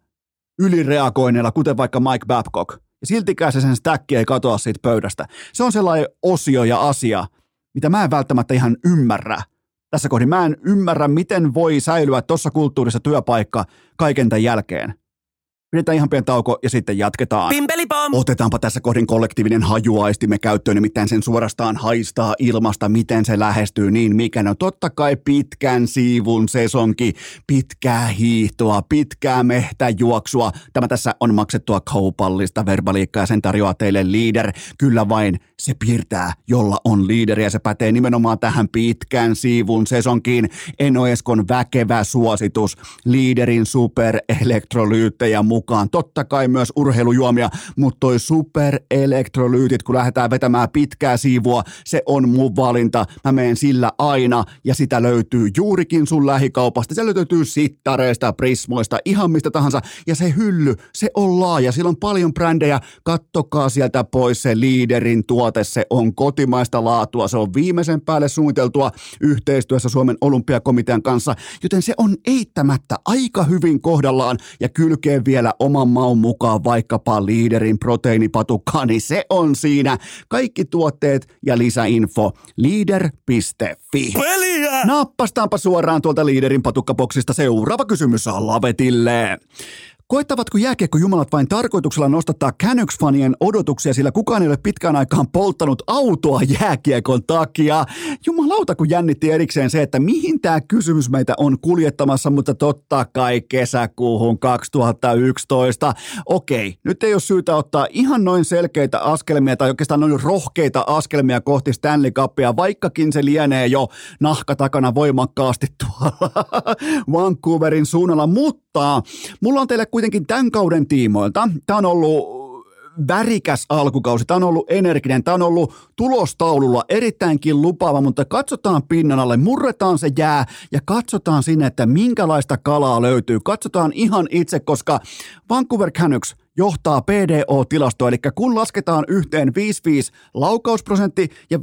ylireagoinneilla, kuten vaikka Mike Babcock. Ja siltikään se sen stäkki ei katoa siitä pöydästä. Se on sellainen osio ja asia, mitä mä en välttämättä ihan ymmärrä. Tässä kohdin mä en ymmärrä, miten voi säilyä tuossa kulttuurissa työpaikka kaiken tämän jälkeen. Pidetään ihan pieni tauko ja sitten jatketaan. Pimpelipom! Otetaanpa tässä kohdin kollektiivinen hajuaistimme käyttöön, nimittäin sen suorastaan haistaa ilmasta, miten se lähestyy niin mikä. No totta kai pitkän siivun sesonki, pitkää hiihtoa, pitkää mehtäjuoksua. Tämä tässä on maksettua kaupallista verbaliikkaa ja sen tarjoaa teille leader. Kyllä vain se piirtää, jolla on liideri ja se pätee nimenomaan tähän pitkän siivun sesonkiin. Enoeskon väkevä suositus, liiderin superelektrolyyttejä mukaan. Totta kai myös urheilujuomia, mutta toi superelektrolyytit, kun lähdetään vetämään pitkää siivua, se on mun valinta. Mä menen sillä aina ja sitä löytyy juurikin sun lähikaupasta. Se löytyy sittareista, prismoista, ihan mistä tahansa. Ja se hylly, se on laaja. Sillä on paljon brändejä. Kattokaa sieltä pois se liiderin tuote. Se on kotimaista laatua. Se on viimeisen päälle suunniteltua yhteistyössä Suomen olympiakomitean kanssa. Joten se on eittämättä aika hyvin kohdallaan ja kylkee vielä oman maun mukaan vaikkapa liiderin proteiinipatukkaa, niin se on siinä. Kaikki tuotteet ja lisäinfo leader.fi. Peliä! Nappastaanpa suoraan tuolta liiderin patukkaboksista seuraava kysymys Lavetille. Koettavatko jääkiekkojumalat vain tarkoituksella nostattaa Canucks-fanien odotuksia, sillä kukaan ei ole pitkään aikaan polttanut autoa jääkiekon takia? Jumalauta, kun jännitti erikseen se, että mihin tämä kysymys meitä on kuljettamassa, mutta totta kai kesäkuuhun 2011. Okei, nyt ei ole syytä ottaa ihan noin selkeitä askelmia tai oikeastaan noin rohkeita askelmia kohti Stanley Cupia, vaikkakin se lienee jo nahka takana voimakkaasti tuolla Vancouverin suunnalla, mutta mulla on teille kuitenkin tämän kauden tiimoilta. Tämä on ollut värikäs alkukausi, tämä on ollut energinen, tämä on ollut tulostaululla erittäinkin lupaava, mutta katsotaan pinnan alle, murretaan se jää ja katsotaan sinne, että minkälaista kalaa löytyy. Katsotaan ihan itse, koska Vancouver Canucks johtaa PDO-tilastoa, eli kun lasketaan yhteen 5-5 laukausprosentti ja 5-5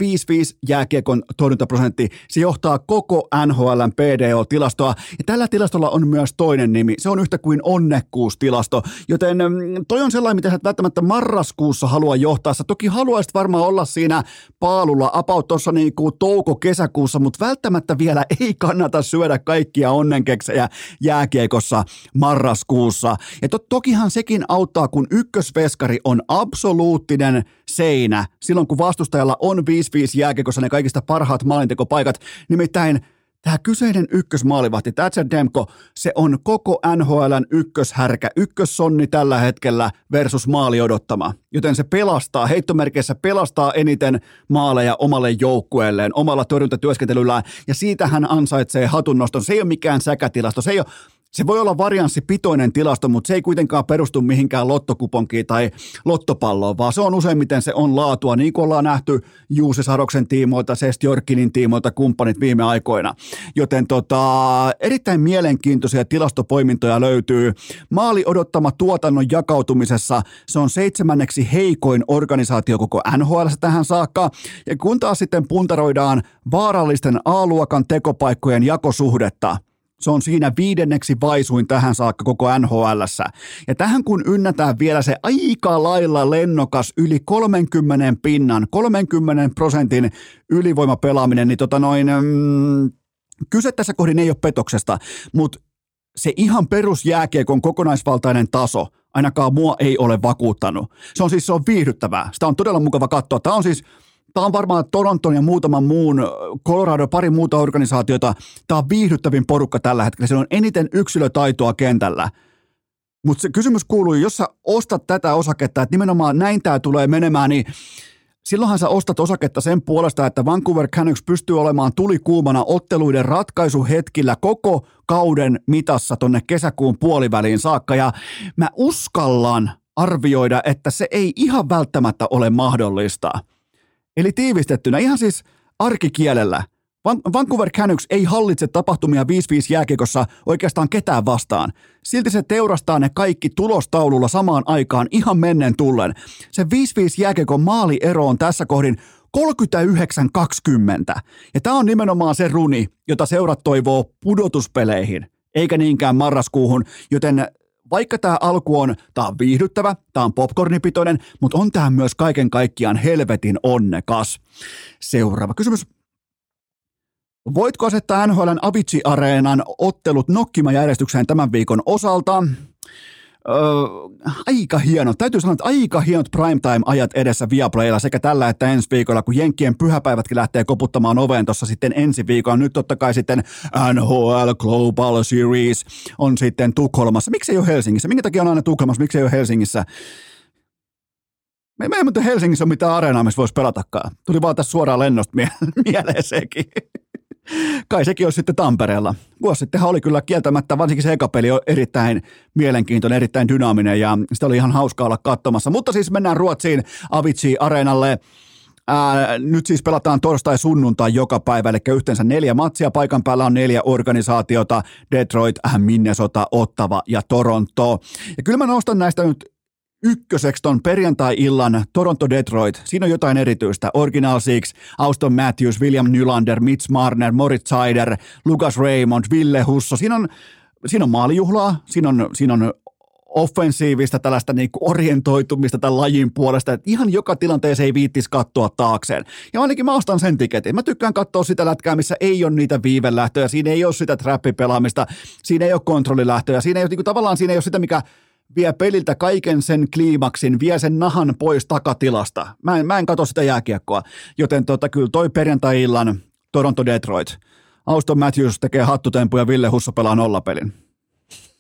jääkiekon torjuntaprosentti, se johtaa koko NHLn PDO-tilastoa. Ja tällä tilastolla on myös toinen nimi, se on yhtä kuin onnekkuustilasto, joten mm, toi on sellainen, mitä sä et välttämättä marraskuussa halua johtaa. Sä toki haluaisit varmaan olla siinä paalulla about tuossa niin kuin touko-kesäkuussa, mutta välttämättä vielä ei kannata syödä kaikkia onnenkeksejä jääkiekossa marraskuussa. Ja to, tokihan sekin auttaa kohtaa, kun ykkösveskari on absoluuttinen seinä, silloin kun vastustajalla on 5-5 jääkekossa ne kaikista parhaat maalintekopaikat, nimittäin Tämä kyseinen ykkösmaalivahti, Thatcher Demko, se on koko NHLn ykköshärkä, ykkössonni tällä hetkellä versus maali odottama. Joten se pelastaa, heittomerkeissä pelastaa eniten maaleja omalle joukkueelleen, omalla torjuntatyöskentelyllään, ja siitä hän ansaitsee hatunnoston. Se ei ole mikään säkätilasto, se ei ole se voi olla varianssipitoinen tilasto, mutta se ei kuitenkaan perustu mihinkään lottokuponkiin tai lottopalloon, vaan se on useimmiten se on laatua, niin kuin ollaan nähty Juuse Saroksen tiimoilta, Sest Jorkinin tiimoilta, kumppanit viime aikoina. Joten tota, erittäin mielenkiintoisia tilastopoimintoja löytyy. Maali odottama tuotannon jakautumisessa, se on seitsemänneksi heikoin organisaatio koko NHL tähän saakka. Ja kun taas sitten puntaroidaan vaarallisten A-luokan tekopaikkojen jakosuhdetta – se on siinä viidenneksi vaisuin tähän saakka koko nhl Ja tähän kun ynnätään vielä se aika lailla lennokas yli 30 pinnan, 30 prosentin ylivoimapelaaminen, niin tota noin, mm, kyse tässä kohdin ei ole petoksesta, mutta se ihan perusjääkiekon kokonaisvaltainen taso, ainakaan mua ei ole vakuuttanut. Se on siis se on viihdyttävää. Sitä on todella mukava katsoa. Tämä on siis Tämä on varmaan Toronton ja muutaman muun, Colorado, pari muuta organisaatiota. Tämä on viihdyttävin porukka tällä hetkellä. Se on eniten yksilötaitoa kentällä. Mutta se kysymys kuuluu, jos sä ostat tätä osaketta, että nimenomaan näin tämä tulee menemään, niin silloinhan sä ostat osaketta sen puolesta, että Vancouver Canucks pystyy olemaan tulikuumana otteluiden ratkaisuhetkillä koko kauden mitassa tonne kesäkuun puoliväliin saakka. Ja mä uskallan arvioida, että se ei ihan välttämättä ole mahdollista. Eli tiivistettynä ihan siis arkikielellä. Vancouver Canucks ei hallitse tapahtumia 5-5 jääkiekossa oikeastaan ketään vastaan. Silti se teurastaa ne kaikki tulostaululla samaan aikaan ihan mennen tullen. Se 5-5 jääkiekon maaliero on tässä kohdin 39-20. Ja tämä on nimenomaan se runi, jota seurat toivoo pudotuspeleihin. eikä niinkään marraskuuhun, joten vaikka tämä alku on, tämä on viihdyttävä, tämä on popcornipitoinen, mutta on tämä myös kaiken kaikkiaan helvetin onnekas. Seuraava kysymys. Voitko asettaa NHLn Avicii-areenan ottelut nokkimajärjestykseen tämän viikon osalta? Aika hieno. Täytyy sanoa, että aika hienot primetime-ajat edessä Viaplaylla sekä tällä että ensi viikolla, kun Jenkkien pyhäpäivätkin lähtee koputtamaan oveen tuossa sitten ensi viikolla. Nyt totta kai sitten NHL Global Series on sitten Tukholmassa. Miksi ei ole Helsingissä? Minkä takia on aina Tukholmassa? Miksi ei ole Helsingissä? Me ei muuten Helsingissä ole mitään areenaa, missä voisi pelatakaan. Tuli vaan tässä suoraan lennosta mieleen sekin. Kai sekin olisi sitten Tampereella. Vuosi sittenhan oli kyllä kieltämättä, varsinkin se eka peli on erittäin mielenkiintoinen, erittäin dynaaminen ja sitä oli ihan hauska olla katsomassa. Mutta siis mennään Ruotsiin Avicii-areenalle. Ää, nyt siis pelataan torstai-sunnuntai joka päivä, eli yhteensä neljä matsia. Paikan päällä on neljä organisaatiota, Detroit, Minnesota, Ottava ja Toronto. Ja kyllä mä nostan näistä nyt ykköseksi ton perjantai-illan Toronto Detroit. Siinä on jotain erityistä. Original Six, Auston Matthews, William Nylander, Mitch Marner, Moritz Seider, Lucas Raymond, Ville Husso. Siinä on, siinä on maalijuhlaa, siinä on, siinä on offensiivista tällaista niin kuin orientoitumista tämän lajin puolesta, että ihan joka tilanteeseen ei viittis katsoa taakseen. Ja ainakin mä ostan sen tiketin. Mä tykkään katsoa sitä lätkää, missä ei ole niitä viivelähtöjä, siinä ei ole sitä trappipelaamista, siinä ei ole kontrollilähtöjä, siinä ei ole niin kuin, tavallaan siinä ei ole sitä, mikä vie peliltä kaiken sen kliimaksin, vie sen nahan pois takatilasta. Mä en, mä en katso sitä jääkiekkoa, joten tota, kyllä toi perjantai-illan Toronto Detroit. Auston Matthews tekee hattutempuja, Ville Husso pelaa nollapelin.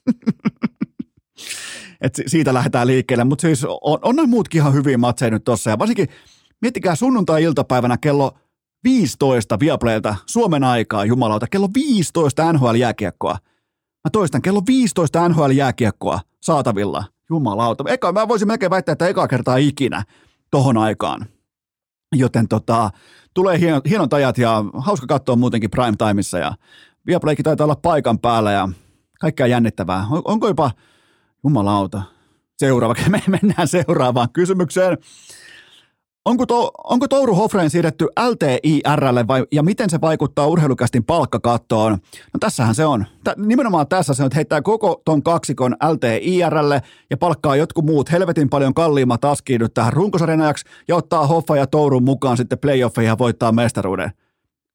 Et siitä lähdetään liikkeelle, mutta siis on, on noin muutkin ihan hyviä matseja nyt tossa. Ja varsinkin miettikää sunnuntai-iltapäivänä kello 15 Viaplaylta Suomen aikaa, jumalauta, kello 15 NHL-jääkiekkoa. Mä toistan, kello 15 NHL-jääkiekkoa saatavilla. Jumalauta. Eka, mä voisin melkein väittää, että eka kertaa ikinä tohon aikaan. Joten tota, tulee hienot, hienot ajat ja hauska katsoa muutenkin prime timeissa ja Viaplaykin taitaa olla paikan päällä ja kaikkea jännittävää. On, onko jopa, jumalauta, seuraava, me mennään seuraavaan kysymykseen. Onko, to, onko Touru Hofreen siirretty LTIRlle vai, ja miten se vaikuttaa urheilukästin palkkakattoon? No tässähän se on. Tä, nimenomaan tässä se on, että heittää koko ton kaksikon LTIRlle ja palkkaa jotkut muut helvetin paljon kalliimmat askiidut tähän runkosarjan ajaksi ja ottaa Hoffa ja Tourun mukaan sitten playoffeihin ja voittaa mestaruuden.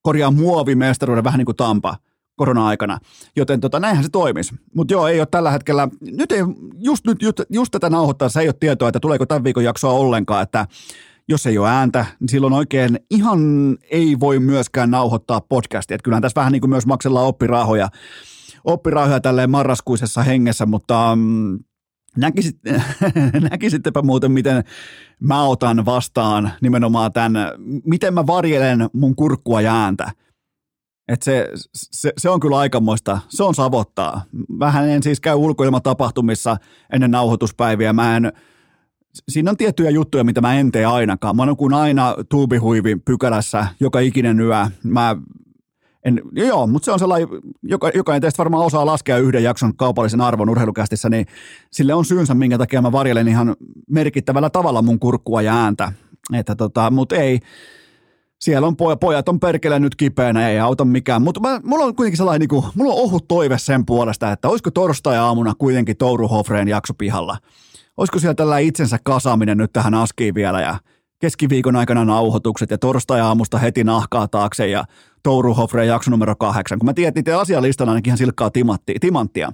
Korjaa muovimestaruuden vähän niin kuin Tampa korona-aikana. Joten tota, näinhän se toimisi. Mutta joo, ei ole tällä hetkellä, nyt ei, just, nyt, just, just tätä nauhoittaa, se ei ole tietoa, että tuleeko tämän viikon jaksoa ollenkaan, että jos ei ole ääntä, niin silloin oikein ihan ei voi myöskään nauhoittaa podcastia. Että kyllähän tässä vähän niin kuin myös maksellaan oppirahoja, oppirahoja tälleen marraskuisessa hengessä, mutta mm, näkisit, näkisittepä muuten, miten mä otan vastaan nimenomaan tämän, miten mä varjelen mun kurkkua ja ääntä. Et se, se, se, on kyllä aikamoista, se on savottaa. Vähän en siis käy ulkoilmatapahtumissa ennen nauhoituspäiviä, mä en, siinä on tiettyjä juttuja, mitä mä en tee ainakaan. Mä kuin aina tuubihuivin pykälässä joka ikinen yö. Mä en, joo, mutta se on sellainen, joka, jokainen teistä varmaan osaa laskea yhden jakson kaupallisen arvon urheilukästissä, niin sille on syynsä, minkä takia mä varjelen ihan merkittävällä tavalla mun kurkkua ja ääntä. Että tota, mutta ei, siellä on pojat, pojat on perkele nyt kipeänä, ei auta mikään. Mutta mulla on kuitenkin sellainen, niin kuin, mulla on ohut toive sen puolesta, että olisiko torstai-aamuna kuitenkin Touru Hofreen jakso pihalla olisiko siellä tällä itsensä kasaaminen nyt tähän askiin vielä ja keskiviikon aikana nauhoitukset ja torstai-aamusta heti nahkaa taakse ja Touru Hofre jakso numero kahdeksan. Kun mä tiedän, että asialistalla ainakin ihan silkkaa timatti, timanttia.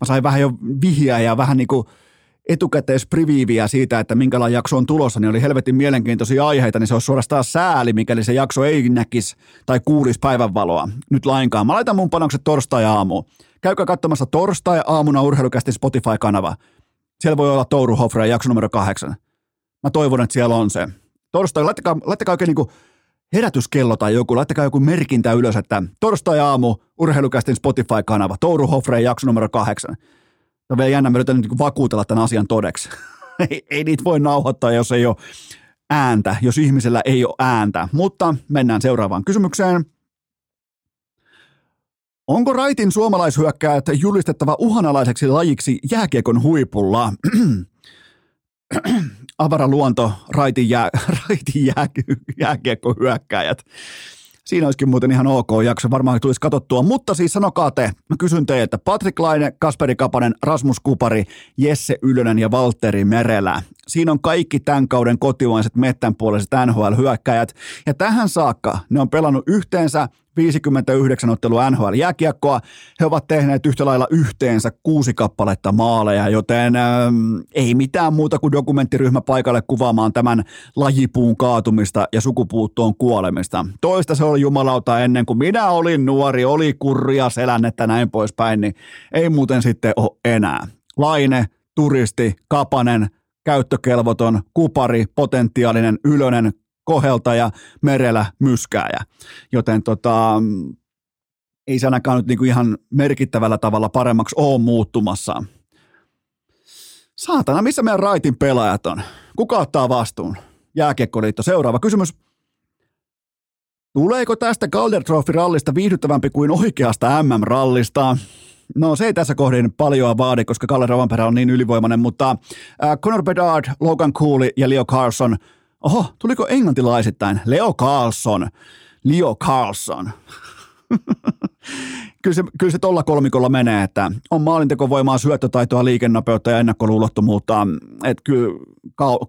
Mä sain vähän jo vihjää ja vähän niin kuin etukäteispriviiviä siitä, että minkälainen jakso on tulossa, niin oli helvetin mielenkiintoisia aiheita, niin se olisi suorastaan sääli, mikäli se jakso ei näkisi tai kuulisi päivänvaloa nyt lainkaan. Mä laitan mun panokset torstai-aamuun. Käykää katsomassa torstai-aamuna urheilukästi Spotify-kanava. Siellä voi olla Touru Hofra jakso numero kahdeksan. Mä toivon, että siellä on se. Torstai, laittakaa, laittakaa oikein niin herätyskello tai joku, laittakaa joku merkintä ylös, että torstai-aamu, urheilukästin Spotify-kanava, Touru Hofre jakso numero kahdeksan. No vielä jännä, mä niin vakuutella tämän asian todeksi. ei, ei niitä voi nauhoittaa, jos ei ole ääntä, jos ihmisellä ei ole ääntä. Mutta mennään seuraavaan kysymykseen. Onko Raitin suomalaishyökkäät julistettava uhanalaiseksi lajiksi jääkiekon huipulla? Avara luonto, Raitin, jää, raitin jää, jääkiekkohyökkäjät. Siinä olisikin muuten ihan ok jakso, varmaan tulisi katsottua. Mutta siis sanokaa te, mä kysyn teiltä, Patrik Laine, Kasperi Kapanen, Rasmus Kupari, Jesse Ylönen ja Valtteri Merelä. Siinä on kaikki tämän kauden kotimaiset mettänpuoliset NHL-hyökkäjät. Ja tähän saakka ne on pelannut yhteensä 59 ottelua NHL-jääkiekkoa. He ovat tehneet yhtä lailla yhteensä kuusi kappaletta maaleja, joten ähm, ei mitään muuta kuin dokumenttiryhmä paikalle kuvaamaan tämän lajipuun kaatumista ja sukupuuttoon kuolemista. Toista se oli jumalauta ennen kuin minä olin nuori, oli kurria selännettä näin poispäin, niin ei muuten sitten ole enää. Laine, turisti, kapanen, käyttökelvoton, kupari, potentiaalinen, ylönen, koheltaja, merellä myskääjä. Joten tota, ei se ainakaan nyt niinku ihan merkittävällä tavalla paremmaksi ole muuttumassa. Saatana, missä meidän raitin pelaajat on? Kuka ottaa vastuun? Jääkiekkoliitto, seuraava kysymys. Tuleeko tästä Calder Trophy-rallista viihdyttävämpi kuin oikeasta MM-rallista? No se ei tässä kohdin paljon vaadi, koska Kalle Rovanperä on niin ylivoimainen, mutta äh, Conor Bedard, Logan Cooley ja Leo Carlson – Oho, tuliko englantilaisittain? Leo Carlson. Leo Carlson. kyllä se, kyllä se tolla kolmikolla menee, että on maalintekovoimaa, syöttötaitoa, liikennopeutta ja ennakkoluulottomuutta. Että kyllä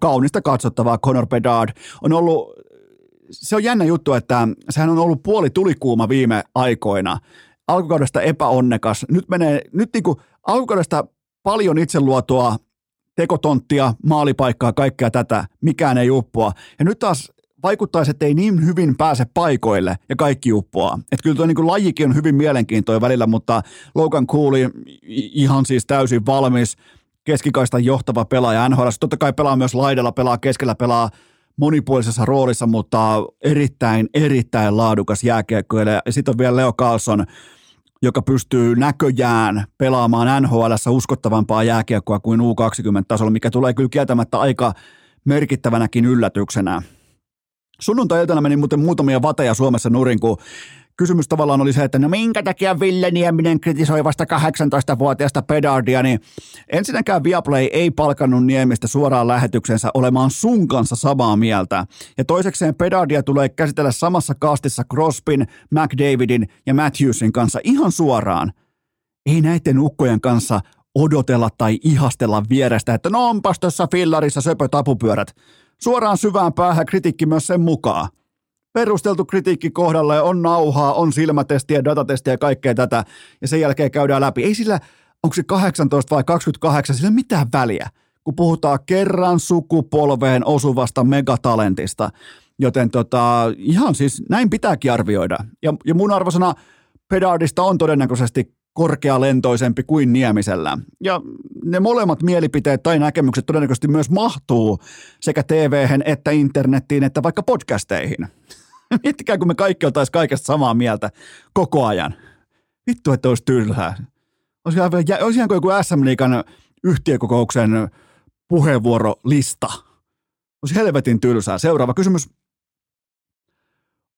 kaunista katsottavaa Conor Bedard on ollut, se on jännä juttu, että sehän on ollut puoli tulikuuma viime aikoina. Alkukaudesta epäonnekas. Nyt menee, nyt niinku alkukaudesta paljon itseluotoa, tekotonttia, maalipaikkaa, kaikkea tätä, mikään ei uppoa. Ja nyt taas vaikuttaisi, että ei niin hyvin pääse paikoille ja kaikki uppoaa. Että kyllä tuo niin lajikin on hyvin mielenkiintoinen välillä, mutta Logan Cooley ihan siis täysin valmis, keskikaista johtava pelaaja NHL. Totta kai pelaa myös laidalla, pelaa keskellä, pelaa monipuolisessa roolissa, mutta erittäin, erittäin laadukas jääkiekkoilija. Ja sitten on vielä Leo Carlson, joka pystyy näköjään pelaamaan NHL uskottavampaa jääkiekkoa kuin U20-tasolla, mikä tulee kyllä kieltämättä aika merkittävänäkin yllätyksenä. Sunnuntai-iltana meni muuten muutamia vateja Suomessa nurin, kun kysymys tavallaan oli se, että no minkä takia Ville Nieminen kritisoi vasta 18-vuotiaasta pedardia, niin ensinnäkään Viaplay ei palkannut Niemistä suoraan lähetyksensä olemaan sun kanssa samaa mieltä. Ja toisekseen pedardia tulee käsitellä samassa kastissa Crospin, McDavidin ja Matthewsin kanssa ihan suoraan. Ei näiden ukkojen kanssa odotella tai ihastella vierestä, että no onpas tuossa fillarissa söpö tapupyörät. Suoraan syvään päähän kritiikki myös sen mukaan perusteltu kritiikki kohdalle, on nauhaa, on silmätestiä, datatestiä ja kaikkea tätä, ja sen jälkeen käydään läpi. Ei sillä, onko se 18 vai 28, sillä mitään väliä, kun puhutaan kerran sukupolveen osuvasta megatalentista. Joten tota, ihan siis näin pitääkin arvioida. Ja, ja mun arvosana Pedardista on todennäköisesti korkealentoisempi kuin Niemisellä. Ja ne molemmat mielipiteet tai näkemykset todennäköisesti myös mahtuu sekä tv että internettiin että vaikka podcasteihin. Miettikää, kun me kaikki oltaisiin kaikesta samaa mieltä koko ajan. Vittu, että olisi tylsää. Olisi, olisi ihan kuin joku SM Liikan yhtiökokouksen puheenvuorolista. Olisi helvetin tylsää. Seuraava kysymys.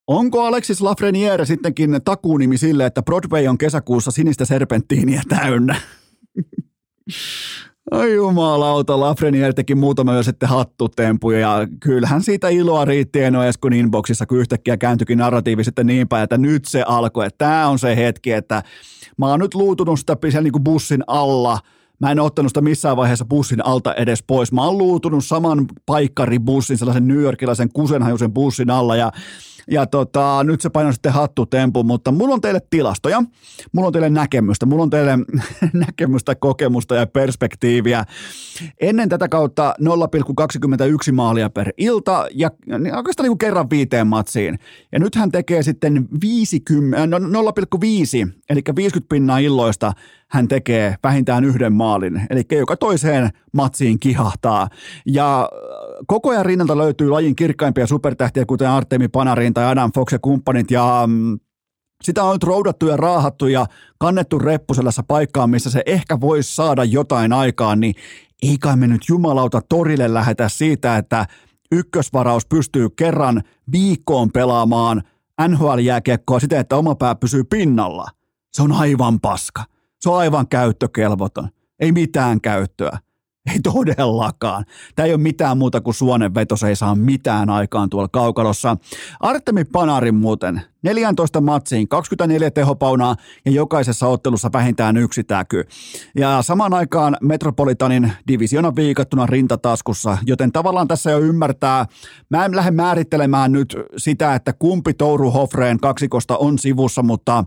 Onko Alexis Lafreniere sittenkin takuunimi sille, että Broadway on kesäkuussa sinistä serpenttiiniä täynnä? Ai jumalauta, Lafreniere teki muutama jo sitten hattutempuja ja kyllähän siitä iloa riitti en Eskun inboxissa, kun yhtäkkiä kääntyikin narratiivi sitten niin päin, että nyt se alkoi, että tämä on se hetki, että mä oon nyt luutunut sitä siellä niin kuin bussin alla, Mä en ottanut sitä missään vaiheessa bussin alta edes pois. Mä oon luutunut saman paikkaribussin, sellaisen New Yorkilaisen kusenhajuisen bussin alla ja ja tota, nyt se painoi sitten hattutempu, mutta mulla on teille tilastoja, mulla on teille näkemystä, mulla on teille näkemystä, kokemusta ja perspektiiviä. Ennen tätä kautta 0,21 maalia per ilta ja niin oikeastaan niin kuin kerran viiteen matsiin. Ja nyt hän tekee sitten 50, 0,5, no eli 50 pinnaa illoista hän tekee vähintään yhden maalin, eli joka toiseen matsiin kihahtaa. Ja äh, koko ajan rinnalta löytyy lajin kirkkaimpia supertähtiä, kuten Artemi Panarin tai Adam Fox ja kumppanit, ja mm, sitä on nyt roudattu ja raahattu ja kannettu reppuselässä paikkaan, missä se ehkä voisi saada jotain aikaan, niin ei kai me nyt jumalauta torille lähetä siitä, että ykkösvaraus pystyy kerran viikkoon pelaamaan NHL-jääkiekkoa siten, että oma pää pysyy pinnalla. Se on aivan paska. Se on aivan käyttökelvoton. Ei mitään käyttöä. Ei todellakaan. Tämä ei ole mitään muuta kuin suonenveto, se ei saa mitään aikaan tuolla kaukalossa. Artemi Panarin muuten, 14 matsiin, 24 tehopaunaa ja jokaisessa ottelussa vähintään yksi täky. Ja samaan aikaan Metropolitanin divisiona viikattuna rintataskussa, joten tavallaan tässä jo ymmärtää, mä en lähde määrittelemään nyt sitä, että kumpi Touru Hofreen kaksikosta on sivussa, mutta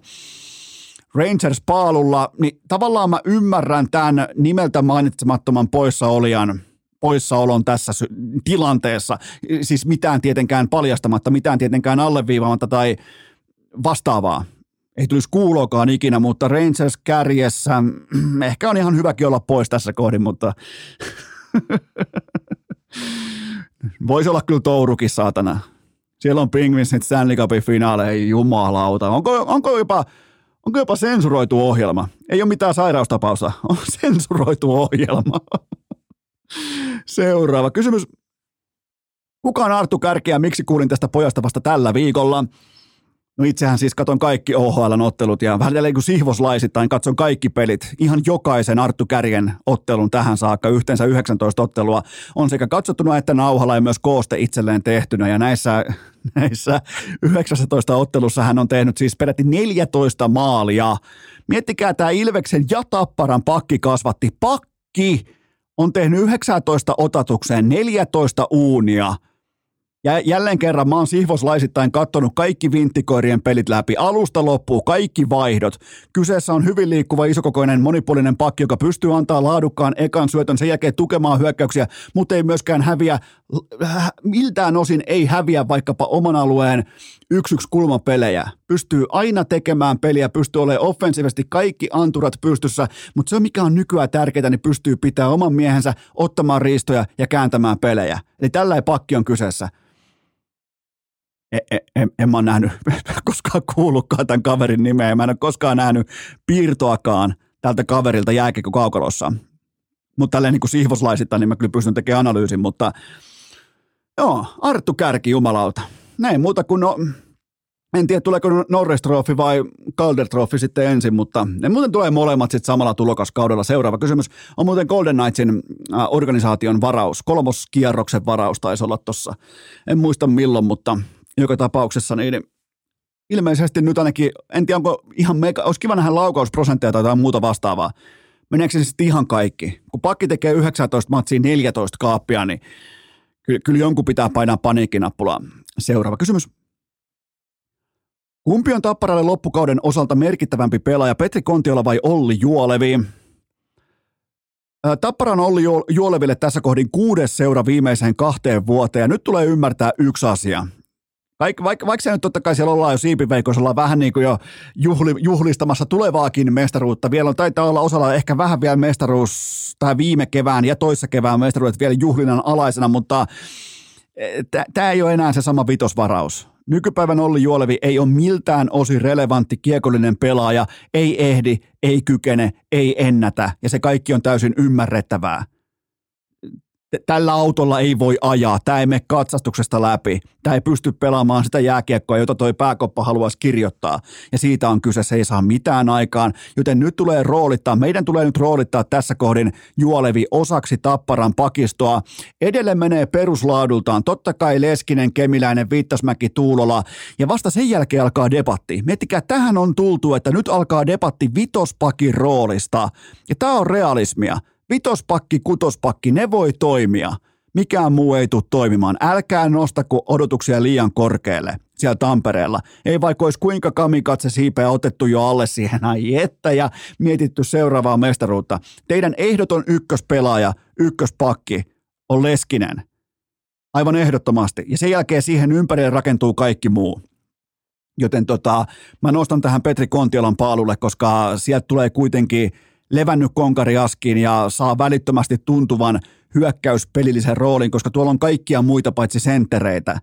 Rangers paalulla, niin tavallaan mä ymmärrän tämän nimeltä mainitsemattoman poissaolijan poissaolon tässä tilanteessa. Siis mitään tietenkään paljastamatta, mitään tietenkään alleviivaamatta tai vastaavaa. Ei tulisi kuulokaan ikinä, mutta Rangers kärjessä, ehkä on ihan hyväkin olla pois tässä kohdin, mutta voisi olla kyllä Tourukin saatana. Siellä on Penguinsit Stanley Cupin finaaleja, jumalauta. Onko, onko jopa Onko jopa sensuroitu ohjelma? Ei ole mitään sairaustapausta, on sensuroitu ohjelma. Seuraava kysymys. Kuka on Arttu Kärki ja miksi kuulin tästä pojasta vasta tällä viikolla? No itsehän siis katon kaikki OHLn ottelut ja vähän kuin sihvoslaisittain katson kaikki pelit. Ihan jokaisen Arttu Kärjen ottelun tähän saakka, yhteensä 19 ottelua, on sekä katsottuna että nauhalla ja myös kooste itselleen tehtynä. Ja näissä, näissä 19 ottelussa hän on tehnyt siis peräti 14 maalia. Miettikää tämä Ilveksen ja Tapparan pakki kasvatti. Pakki on tehnyt 19 otatukseen 14 uunia – ja jälleen kerran mä oon sihvoslaisittain kattonut kaikki vinttikoirien pelit läpi. Alusta loppuu kaikki vaihdot. Kyseessä on hyvin liikkuva isokokoinen monipuolinen pakki, joka pystyy antaa laadukkaan ekan syötön, sen jälkeen tukemaan hyökkäyksiä, mutta ei myöskään häviä, miltään osin ei häviä vaikkapa oman alueen yksi yksi kulmapelejä. Pystyy aina tekemään peliä, pystyy olemaan offensiivisesti kaikki anturat pystyssä, mutta se mikä on nykyään tärkeää, niin pystyy pitää oman miehensä, ottamaan riistoja ja kääntämään pelejä. Eli tällä pakki on kyseessä en, en, en, en mä ole nähnyt koskaan kuullutkaan tämän kaverin nimeä. Mä en ole koskaan nähnyt piirtoakaan tältä kaverilta jääkiekko kaukalossa. Mutta tälleen niin kuin sihvoslaisittain, niin mä kyllä pystyn tekemään analyysin, mutta joo, Arttu Kärki, jumalauta. Näin muuta kuin no, en tiedä tuleeko Norris Trophy vai Calder Trophy sitten ensin, mutta ne muuten tulee molemmat sitten samalla tulokaskaudella. Seuraava kysymys on muuten Golden Knightsin organisaation varaus, kolmoskierroksen varaus taisi olla tuossa. En muista milloin, mutta joka tapauksessa, niin ilmeisesti nyt ainakin, en tiedä onko ihan mega, olisi kiva nähdä laukausprosentteja tai jotain muuta vastaavaa. Meneekö se sitten ihan kaikki? Kun pakki tekee 19 matsiin 14 kaappia, niin kyllä, kyllä jonkun pitää painaa paniikkinappulaa. Seuraava kysymys. Kumpi on Tapparalle loppukauden osalta merkittävämpi pelaaja, Petri Kontiola vai Olli Juolevi? Tapparan Olli Juoleville tässä kohdin kuudes seura viimeiseen kahteen vuoteen ja nyt tulee ymmärtää yksi asia. Vaikka, vaikka, vaikka se nyt totta kai siellä ollaan jo siipiveikossa, ollaan vähän niin kuin jo juhli, juhlistamassa tulevaakin mestaruutta. Vielä on, taitaa olla osalla ehkä vähän vielä mestaruus, tai viime kevään ja toissa kevään mestaruudet vielä juhlinnan alaisena, mutta eh, tämä ei ole enää se sama vitosvaraus. Nykypäivän Olli Juolevi ei ole miltään osin relevantti kiekollinen pelaaja, ei ehdi, ei kykene, ei ennätä, ja se kaikki on täysin ymmärrettävää tällä autolla ei voi ajaa, tämä ei mene katsastuksesta läpi, tämä ei pysty pelaamaan sitä jääkiekkoa, jota toi pääkoppa haluaisi kirjoittaa. Ja siitä on kyse, se ei saa mitään aikaan, joten nyt tulee roolittaa, meidän tulee nyt roolittaa tässä kohdin Juolevi osaksi Tapparan pakistoa. Edelleen menee peruslaadultaan, totta kai Leskinen, Kemiläinen, Viittasmäki, Tuulola, ja vasta sen jälkeen alkaa debatti. Miettikää, tähän on tultu, että nyt alkaa debatti vitospakin roolista, ja tämä on realismia vitospakki, kutospakki, ne voi toimia. Mikään muu ei tule toimimaan. Älkää nostako odotuksia liian korkealle siellä Tampereella. Ei vaikka olisi kuinka kamikatse siipeä otettu jo alle siihen, ai ja mietitty seuraavaa mestaruutta. Teidän ehdoton ykköspelaaja, ykköspakki on Leskinen. Aivan ehdottomasti. Ja sen jälkeen siihen ympärille rakentuu kaikki muu. Joten tota, mä nostan tähän Petri Kontiolan paalulle, koska sieltä tulee kuitenkin – levännyt konkari askiin ja saa välittömästi tuntuvan hyökkäyspelillisen roolin, koska tuolla on kaikkia muita paitsi senttereitä.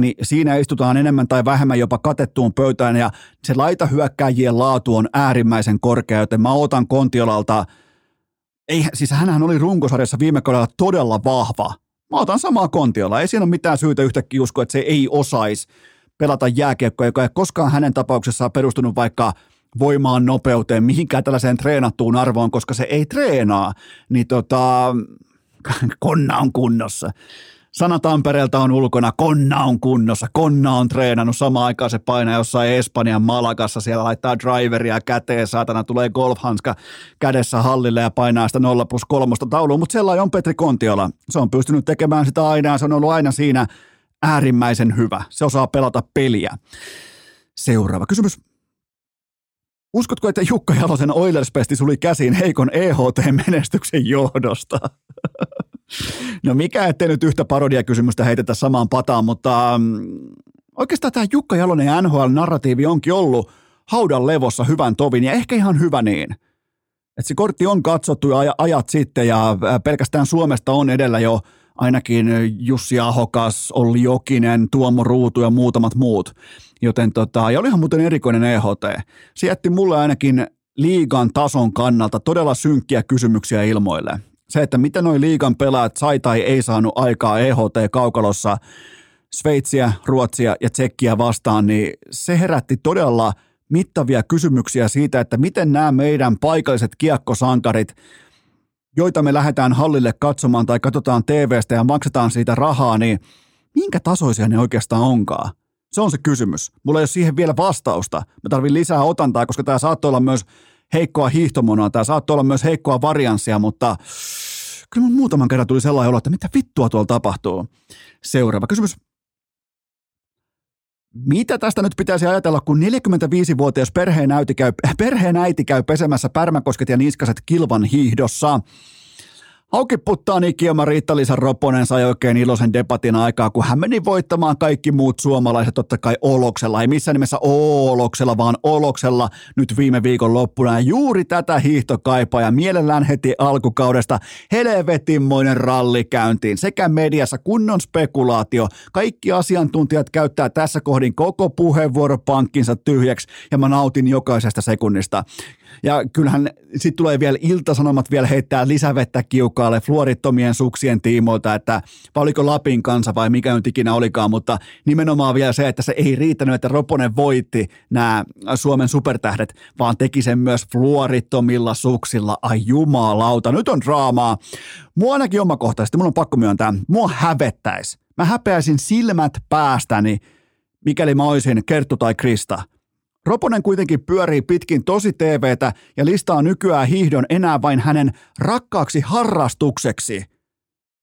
Niin siinä istutaan enemmän tai vähemmän jopa katettuun pöytään ja se laita hyökkääjien laatu on äärimmäisen korkea, joten mä otan Kontiolalta, ei, siis hänhän oli runkosarjassa viime kaudella todella vahva. Mä otan samaa Kontiola, ei siinä ole mitään syytä yhtäkkiä uskoa, että se ei osaisi pelata jääkiekkoa, joka ei koskaan hänen tapauksessaan perustunut vaikka voimaan, nopeuteen, mihinkään tällaiseen treenattuun arvoon, koska se ei treenaa, niin tota, konna on kunnossa. Sana Tampereelta on ulkona, Konna on kunnossa, Konna on treenannut, samaan aikaan se painaa jossain Espanjan Malagassa, siellä laittaa driveria käteen, saatana tulee golfhanska kädessä hallille ja painaa sitä 0 plus 3 taulua, mutta sellainen on Petri Kontiola. Se on pystynyt tekemään sitä aina, se on ollut aina siinä äärimmäisen hyvä. Se osaa pelata peliä. Seuraava kysymys. Uskotko, että Jukka Jalosen Oilers-pesti suli käsiin heikon EHT-menestyksen johdosta? No mikä ettei nyt yhtä parodiakysymystä heitetä samaan pataan, mutta mm, oikeastaan tämä Jukka Jalonen NHL-narratiivi onkin ollut haudan levossa hyvän tovin ja ehkä ihan hyvä niin. että se kortti on katsottu ajat sitten ja pelkästään Suomesta on edellä jo ainakin Jussi Ahokas, Olli Jokinen, Tuomo Ruutu ja muutamat muut. Joten tota, ja olihan muuten erikoinen EHT. Se jätti mulle ainakin liigan tason kannalta todella synkkiä kysymyksiä ilmoille se, että miten noin liigan pelaajat sai tai ei saanut aikaa EHT-kaukalossa Sveitsiä, Ruotsia ja Tsekkiä vastaan, niin se herätti todella mittavia kysymyksiä siitä, että miten nämä meidän paikalliset kiekkosankarit, joita me lähdetään hallille katsomaan tai katsotaan TVstä ja maksetaan siitä rahaa, niin minkä tasoisia ne oikeastaan onkaan? Se on se kysymys. Mulla ei ole siihen vielä vastausta. Mä tarvin lisää otantaa, koska tämä saattoi olla myös heikkoa hiihtomonoa, tämä saattoi olla myös heikkoa varianssia, mutta kyllä mun muutaman kerran tuli sellainen olo, että mitä vittua tuolla tapahtuu. Seuraava kysymys. Mitä tästä nyt pitäisi ajatella, kun 45-vuotias perheen äiti käy, perheen käy pesemässä pärmäkosket ja niskaset kilvan hiihdossa? Auki puttaa Nikioma Riitta-Liisa Roponen sai oikein iloisen debatin aikaa, kun hän meni voittamaan kaikki muut suomalaiset totta kai Oloksella. Ei missään nimessä Oloksella, vaan Oloksella nyt viime viikon loppuna. Ja juuri tätä hiihtokaipaa ja mielellään heti alkukaudesta helvetinmoinen ralli käyntiin. Sekä mediassa kunnon spekulaatio. Kaikki asiantuntijat käyttää tässä kohdin koko puheenvuoropankkinsa tyhjäksi ja mä nautin jokaisesta sekunnista. Ja kyllähän sitten tulee vielä iltasanomat vielä heittää lisävettä kiukaalle fluorittomien suksien tiimoilta, että vai oliko Lapin kanssa vai mikä nyt ikinä olikaan, mutta nimenomaan vielä se, että se ei riittänyt, että Roponen voitti nämä Suomen supertähdet, vaan teki sen myös fluorittomilla suksilla. Ai jumalauta, nyt on draamaa. Mua ainakin omakohtaisesti, mun on pakko myöntää, mua hävettäisi. Mä häpeäisin silmät päästäni, mikäli mä olisin Kerttu tai Krista – Roponen kuitenkin pyörii pitkin tosi TVtä ja listaa nykyään hiihdon enää vain hänen rakkaaksi harrastukseksi.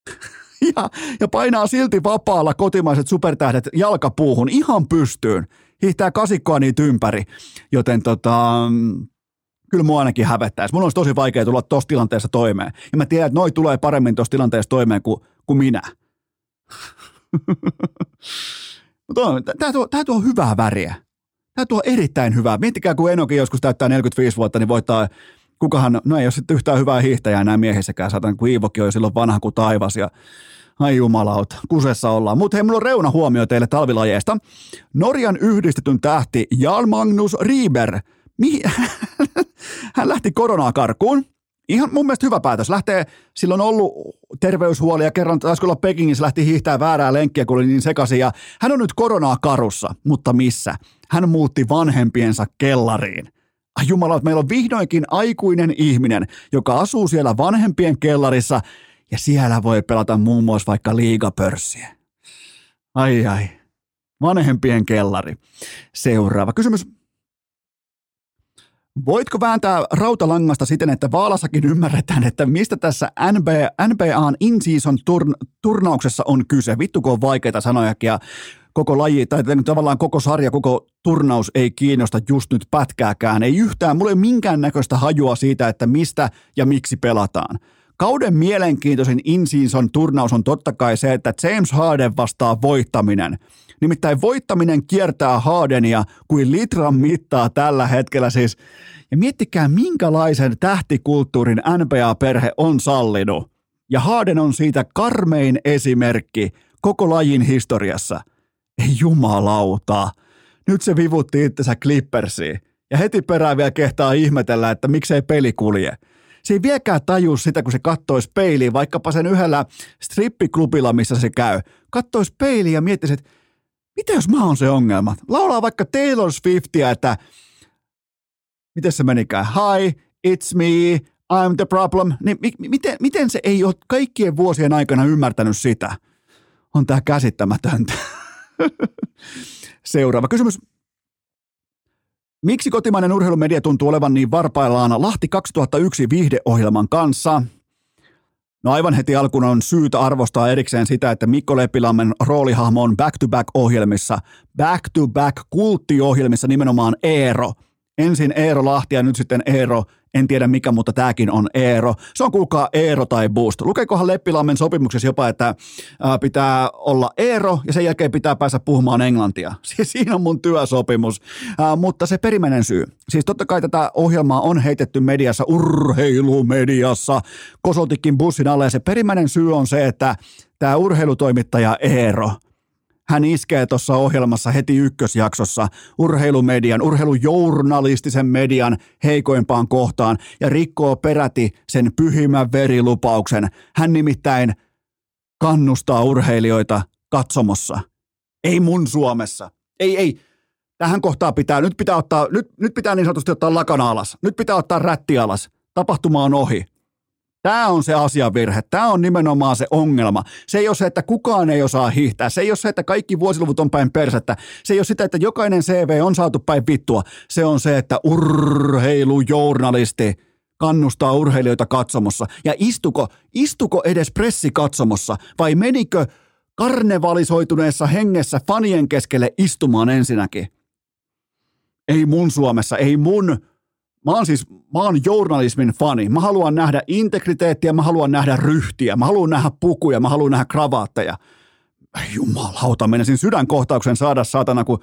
ja, ja painaa silti vapaalla kotimaiset supertähdet jalkapuuhun ihan pystyyn. Hiihtää kasikkoa niitä ympäri. Joten tota, kyllä mua ainakin hävettäisi. Mun olisi tosi vaikea tulla tuossa tilanteessa toimeen. Ja mä tiedän, että noi tulee paremmin tuossa tilanteessa toimeen kuin, kuin minä. Tämä tuo, tuo hyvää väriä. Tämä tuo erittäin hyvää. Miettikää, kun Enokin joskus täyttää 45 vuotta, niin voittaa, kukahan, no ei ole sitten yhtään hyvää hiihtäjää enää miehissäkään, saatan, kun Iivokin on silloin vanha kuin taivas ja Ai jumalauta, kusessa ollaan. Mutta hei, mulla on reuna huomio teille talvilajeista. Norjan yhdistetyn tähti Jan Magnus Rieber. Mihin? Hän lähti koronaa karkuun. Ihan mun mielestä hyvä päätös. Lähtee, silloin on ollut terveyshuolia kerran, taisi olla Pekingissä, lähti hiihtää väärää lenkkiä, kun oli niin sekaisin. Ja hän on nyt koronaa karussa, mutta missä? Hän muutti vanhempiensa kellariin. Ai jumala, meillä on vihdoinkin aikuinen ihminen, joka asuu siellä vanhempien kellarissa ja siellä voi pelata muun muassa vaikka liigapörssiä. Ai ai. Vanhempien kellari. Seuraava kysymys. Voitko vääntää rautalangasta siten, että Vaalassakin ymmärretään, että mistä tässä NBA, NBAn in-season turn, turnauksessa on kyse? Vittu, kun on vaikeita sanoja ja koko laji, tai tavallaan koko sarja, koko turnaus ei kiinnosta just nyt pätkääkään. Ei yhtään, mulla ei minkäännäköistä hajua siitä, että mistä ja miksi pelataan. Kauden mielenkiintoisin in-season turnaus on totta kai se, että James Harden vastaa voittaminen. Nimittäin voittaminen kiertää Hardenia kuin litran mittaa tällä hetkellä siis. Ja miettikää, minkälaisen tähtikulttuurin NBA-perhe on sallinut. Ja Harden on siitä karmein esimerkki koko lajin historiassa. Ei jumalauta. Nyt se vivutti itsensä Clippersiin. Ja heti perään vielä kehtaa ihmetellä, että miksei peli kulje se ei vieläkään tajua sitä, kun se kattoisi peiliin, vaikkapa sen yhdellä strippiklubilla, missä se käy. Kattoisi peiliin ja miettisi, että mitä jos mä oon se ongelma? Laulaa vaikka Taylor Swiftia, että miten se menikään? Hi, it's me, I'm the problem. Niin mi- miten, miten se ei ole kaikkien vuosien aikana ymmärtänyt sitä? On tämä käsittämätöntä. Seuraava kysymys. Miksi kotimainen urheilumedia tuntuu olevan niin varpaillaan Lahti 2001 viihdeohjelman kanssa? No aivan heti alkuun on syytä arvostaa erikseen sitä, että Mikko Leppilammen roolihahmo on back-to-back-ohjelmissa, back-to-back kulttiohjelmissa nimenomaan Eero. Ensin Eero Lahti ja nyt sitten Eero en tiedä mikä, mutta tämäkin on Eero. Se on kuulkaa Eero tai Boost. Lukeekohan Leppilammen sopimuksessa jopa, että pitää olla Eero ja sen jälkeen pitää päästä puhumaan englantia. Siinä on mun työsopimus. mutta se perimmäinen syy. Siis totta kai tätä ohjelmaa on heitetty mediassa, urheilumediassa, kosoltikin bussin alle ja se perimmäinen syy on se, että tämä urheilutoimittaja Eero – hän iskee tuossa ohjelmassa heti ykkösjaksossa urheilumedian, urheilujournalistisen median heikoimpaan kohtaan ja rikkoo peräti sen pyhimmän verilupauksen. Hän nimittäin kannustaa urheilijoita katsomossa. Ei mun Suomessa. Ei, ei. Tähän kohtaan pitää, nyt pitää ottaa, nyt, nyt pitää niin sanotusti ottaa lakana alas. Nyt pitää ottaa rätti alas. Tapahtuma on ohi. Tämä on se asiavirhe. Tämä on nimenomaan se ongelma. Se ei ole se, että kukaan ei osaa hiihtää. Se ei ole se, että kaikki vuosiluvut on päin persettä. Se ei ole sitä, että jokainen CV on saatu päin vittua. Se on se, että urheilujournalisti kannustaa urheilijoita katsomossa. Ja istuko, istuko edes pressi katsomossa vai menikö karnevalisoituneessa hengessä fanien keskelle istumaan ensinnäkin? Ei mun Suomessa, ei mun Mä oon siis, mä oon journalismin fani. Mä haluan nähdä integriteettiä, mä haluan nähdä ryhtiä, mä haluan nähdä pukuja, mä haluan nähdä kravaatteja. Jumalauta, menisin sydänkohtauksen saada saatana, kun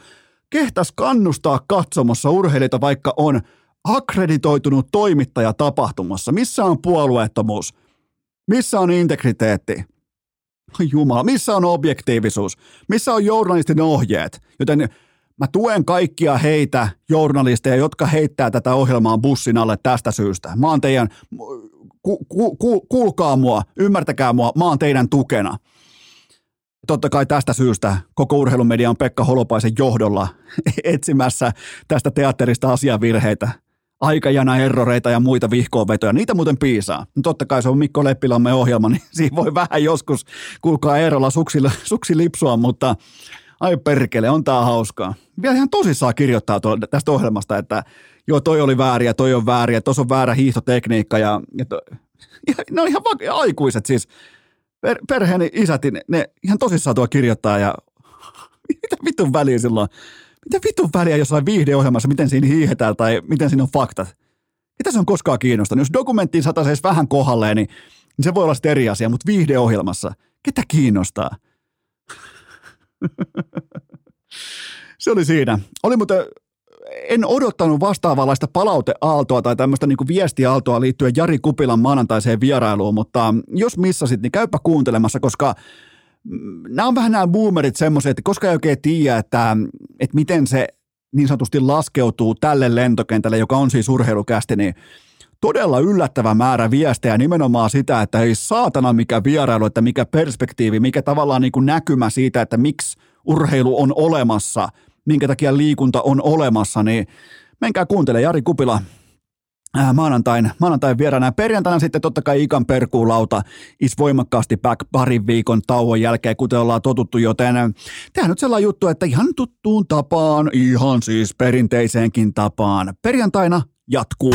kehtäs kannustaa katsomossa urheilijoita, vaikka on akkreditoitunut toimittaja tapahtumassa. Missä on puolueettomuus? Missä on integriteetti? Jumala, missä on objektiivisuus? Missä on journalistin ohjeet? Joten Mä tuen kaikkia heitä, journalisteja, jotka heittää tätä ohjelmaa bussin alle tästä syystä. Mä oon teidän, ku, ku, ku, kuulkaa mua, ymmärtäkää mua, mä oon teidän tukena. Totta kai tästä syystä koko urheilumedia on Pekka Holopaisen johdolla etsimässä tästä teatterista asiavirheitä, aikajana erroreita ja muita vihkoonvetoja. Niitä muuten piisaa. No totta kai se on Mikko Leppilamme ohjelma, niin siinä voi vähän joskus, kuulkaa Eerolla suksi, suksi lipsua, mutta ai perkele, on tää hauskaa. Vielä ihan tosissaan kirjoittaa tuo, tästä ohjelmasta, että joo, toi oli väärin ja toi on väärin ja tuossa on väärä hiihtotekniikka ja, ja, to, ja ne on ihan va- aikuiset siis. Per, perheeni isät, ne, ne ihan tosissaan tuo kirjoittaa ja mitä vitun väliä silloin? Mitä vitun väliä jossain viihdeohjelmassa, miten siinä hiihetään tai miten siinä on faktat? Mitä se on koskaan kiinnostanut? Jos dokumenttiin saataisiin vähän kohdalleen, niin, niin se voi olla sitten eri asia, mutta viihdeohjelmassa, ketä kiinnostaa? Se oli siinä. Oli muuten, en odottanut vastaavanlaista palauteaaltoa tai tämmöistä niin viestiaaltoa liittyen Jari Kupilan maanantaiseen vierailuun, mutta jos missasit, niin käypä kuuntelemassa, koska mm, nämä on vähän nämä boomerit semmoiset, että koska ei oikein tiedä, että, että miten se niin sanotusti laskeutuu tälle lentokentälle, joka on siis urheilukästi, niin todella yllättävä määrä viestejä nimenomaan sitä, että ei saatana mikä vierailu, että mikä perspektiivi, mikä tavallaan niin kuin näkymä siitä, että miksi urheilu on olemassa, minkä takia liikunta on olemassa, niin menkää kuuntele Jari Kupila äh, maanantain, maanantain vieraana. Ja perjantaina sitten totta kai Ikan perkuulauta is voimakkaasti back parin viikon tauon jälkeen, kuten ollaan totuttu, joten tehdään nyt sellainen juttu, että ihan tuttuun tapaan, ihan siis perinteiseenkin tapaan, perjantaina jatkuu.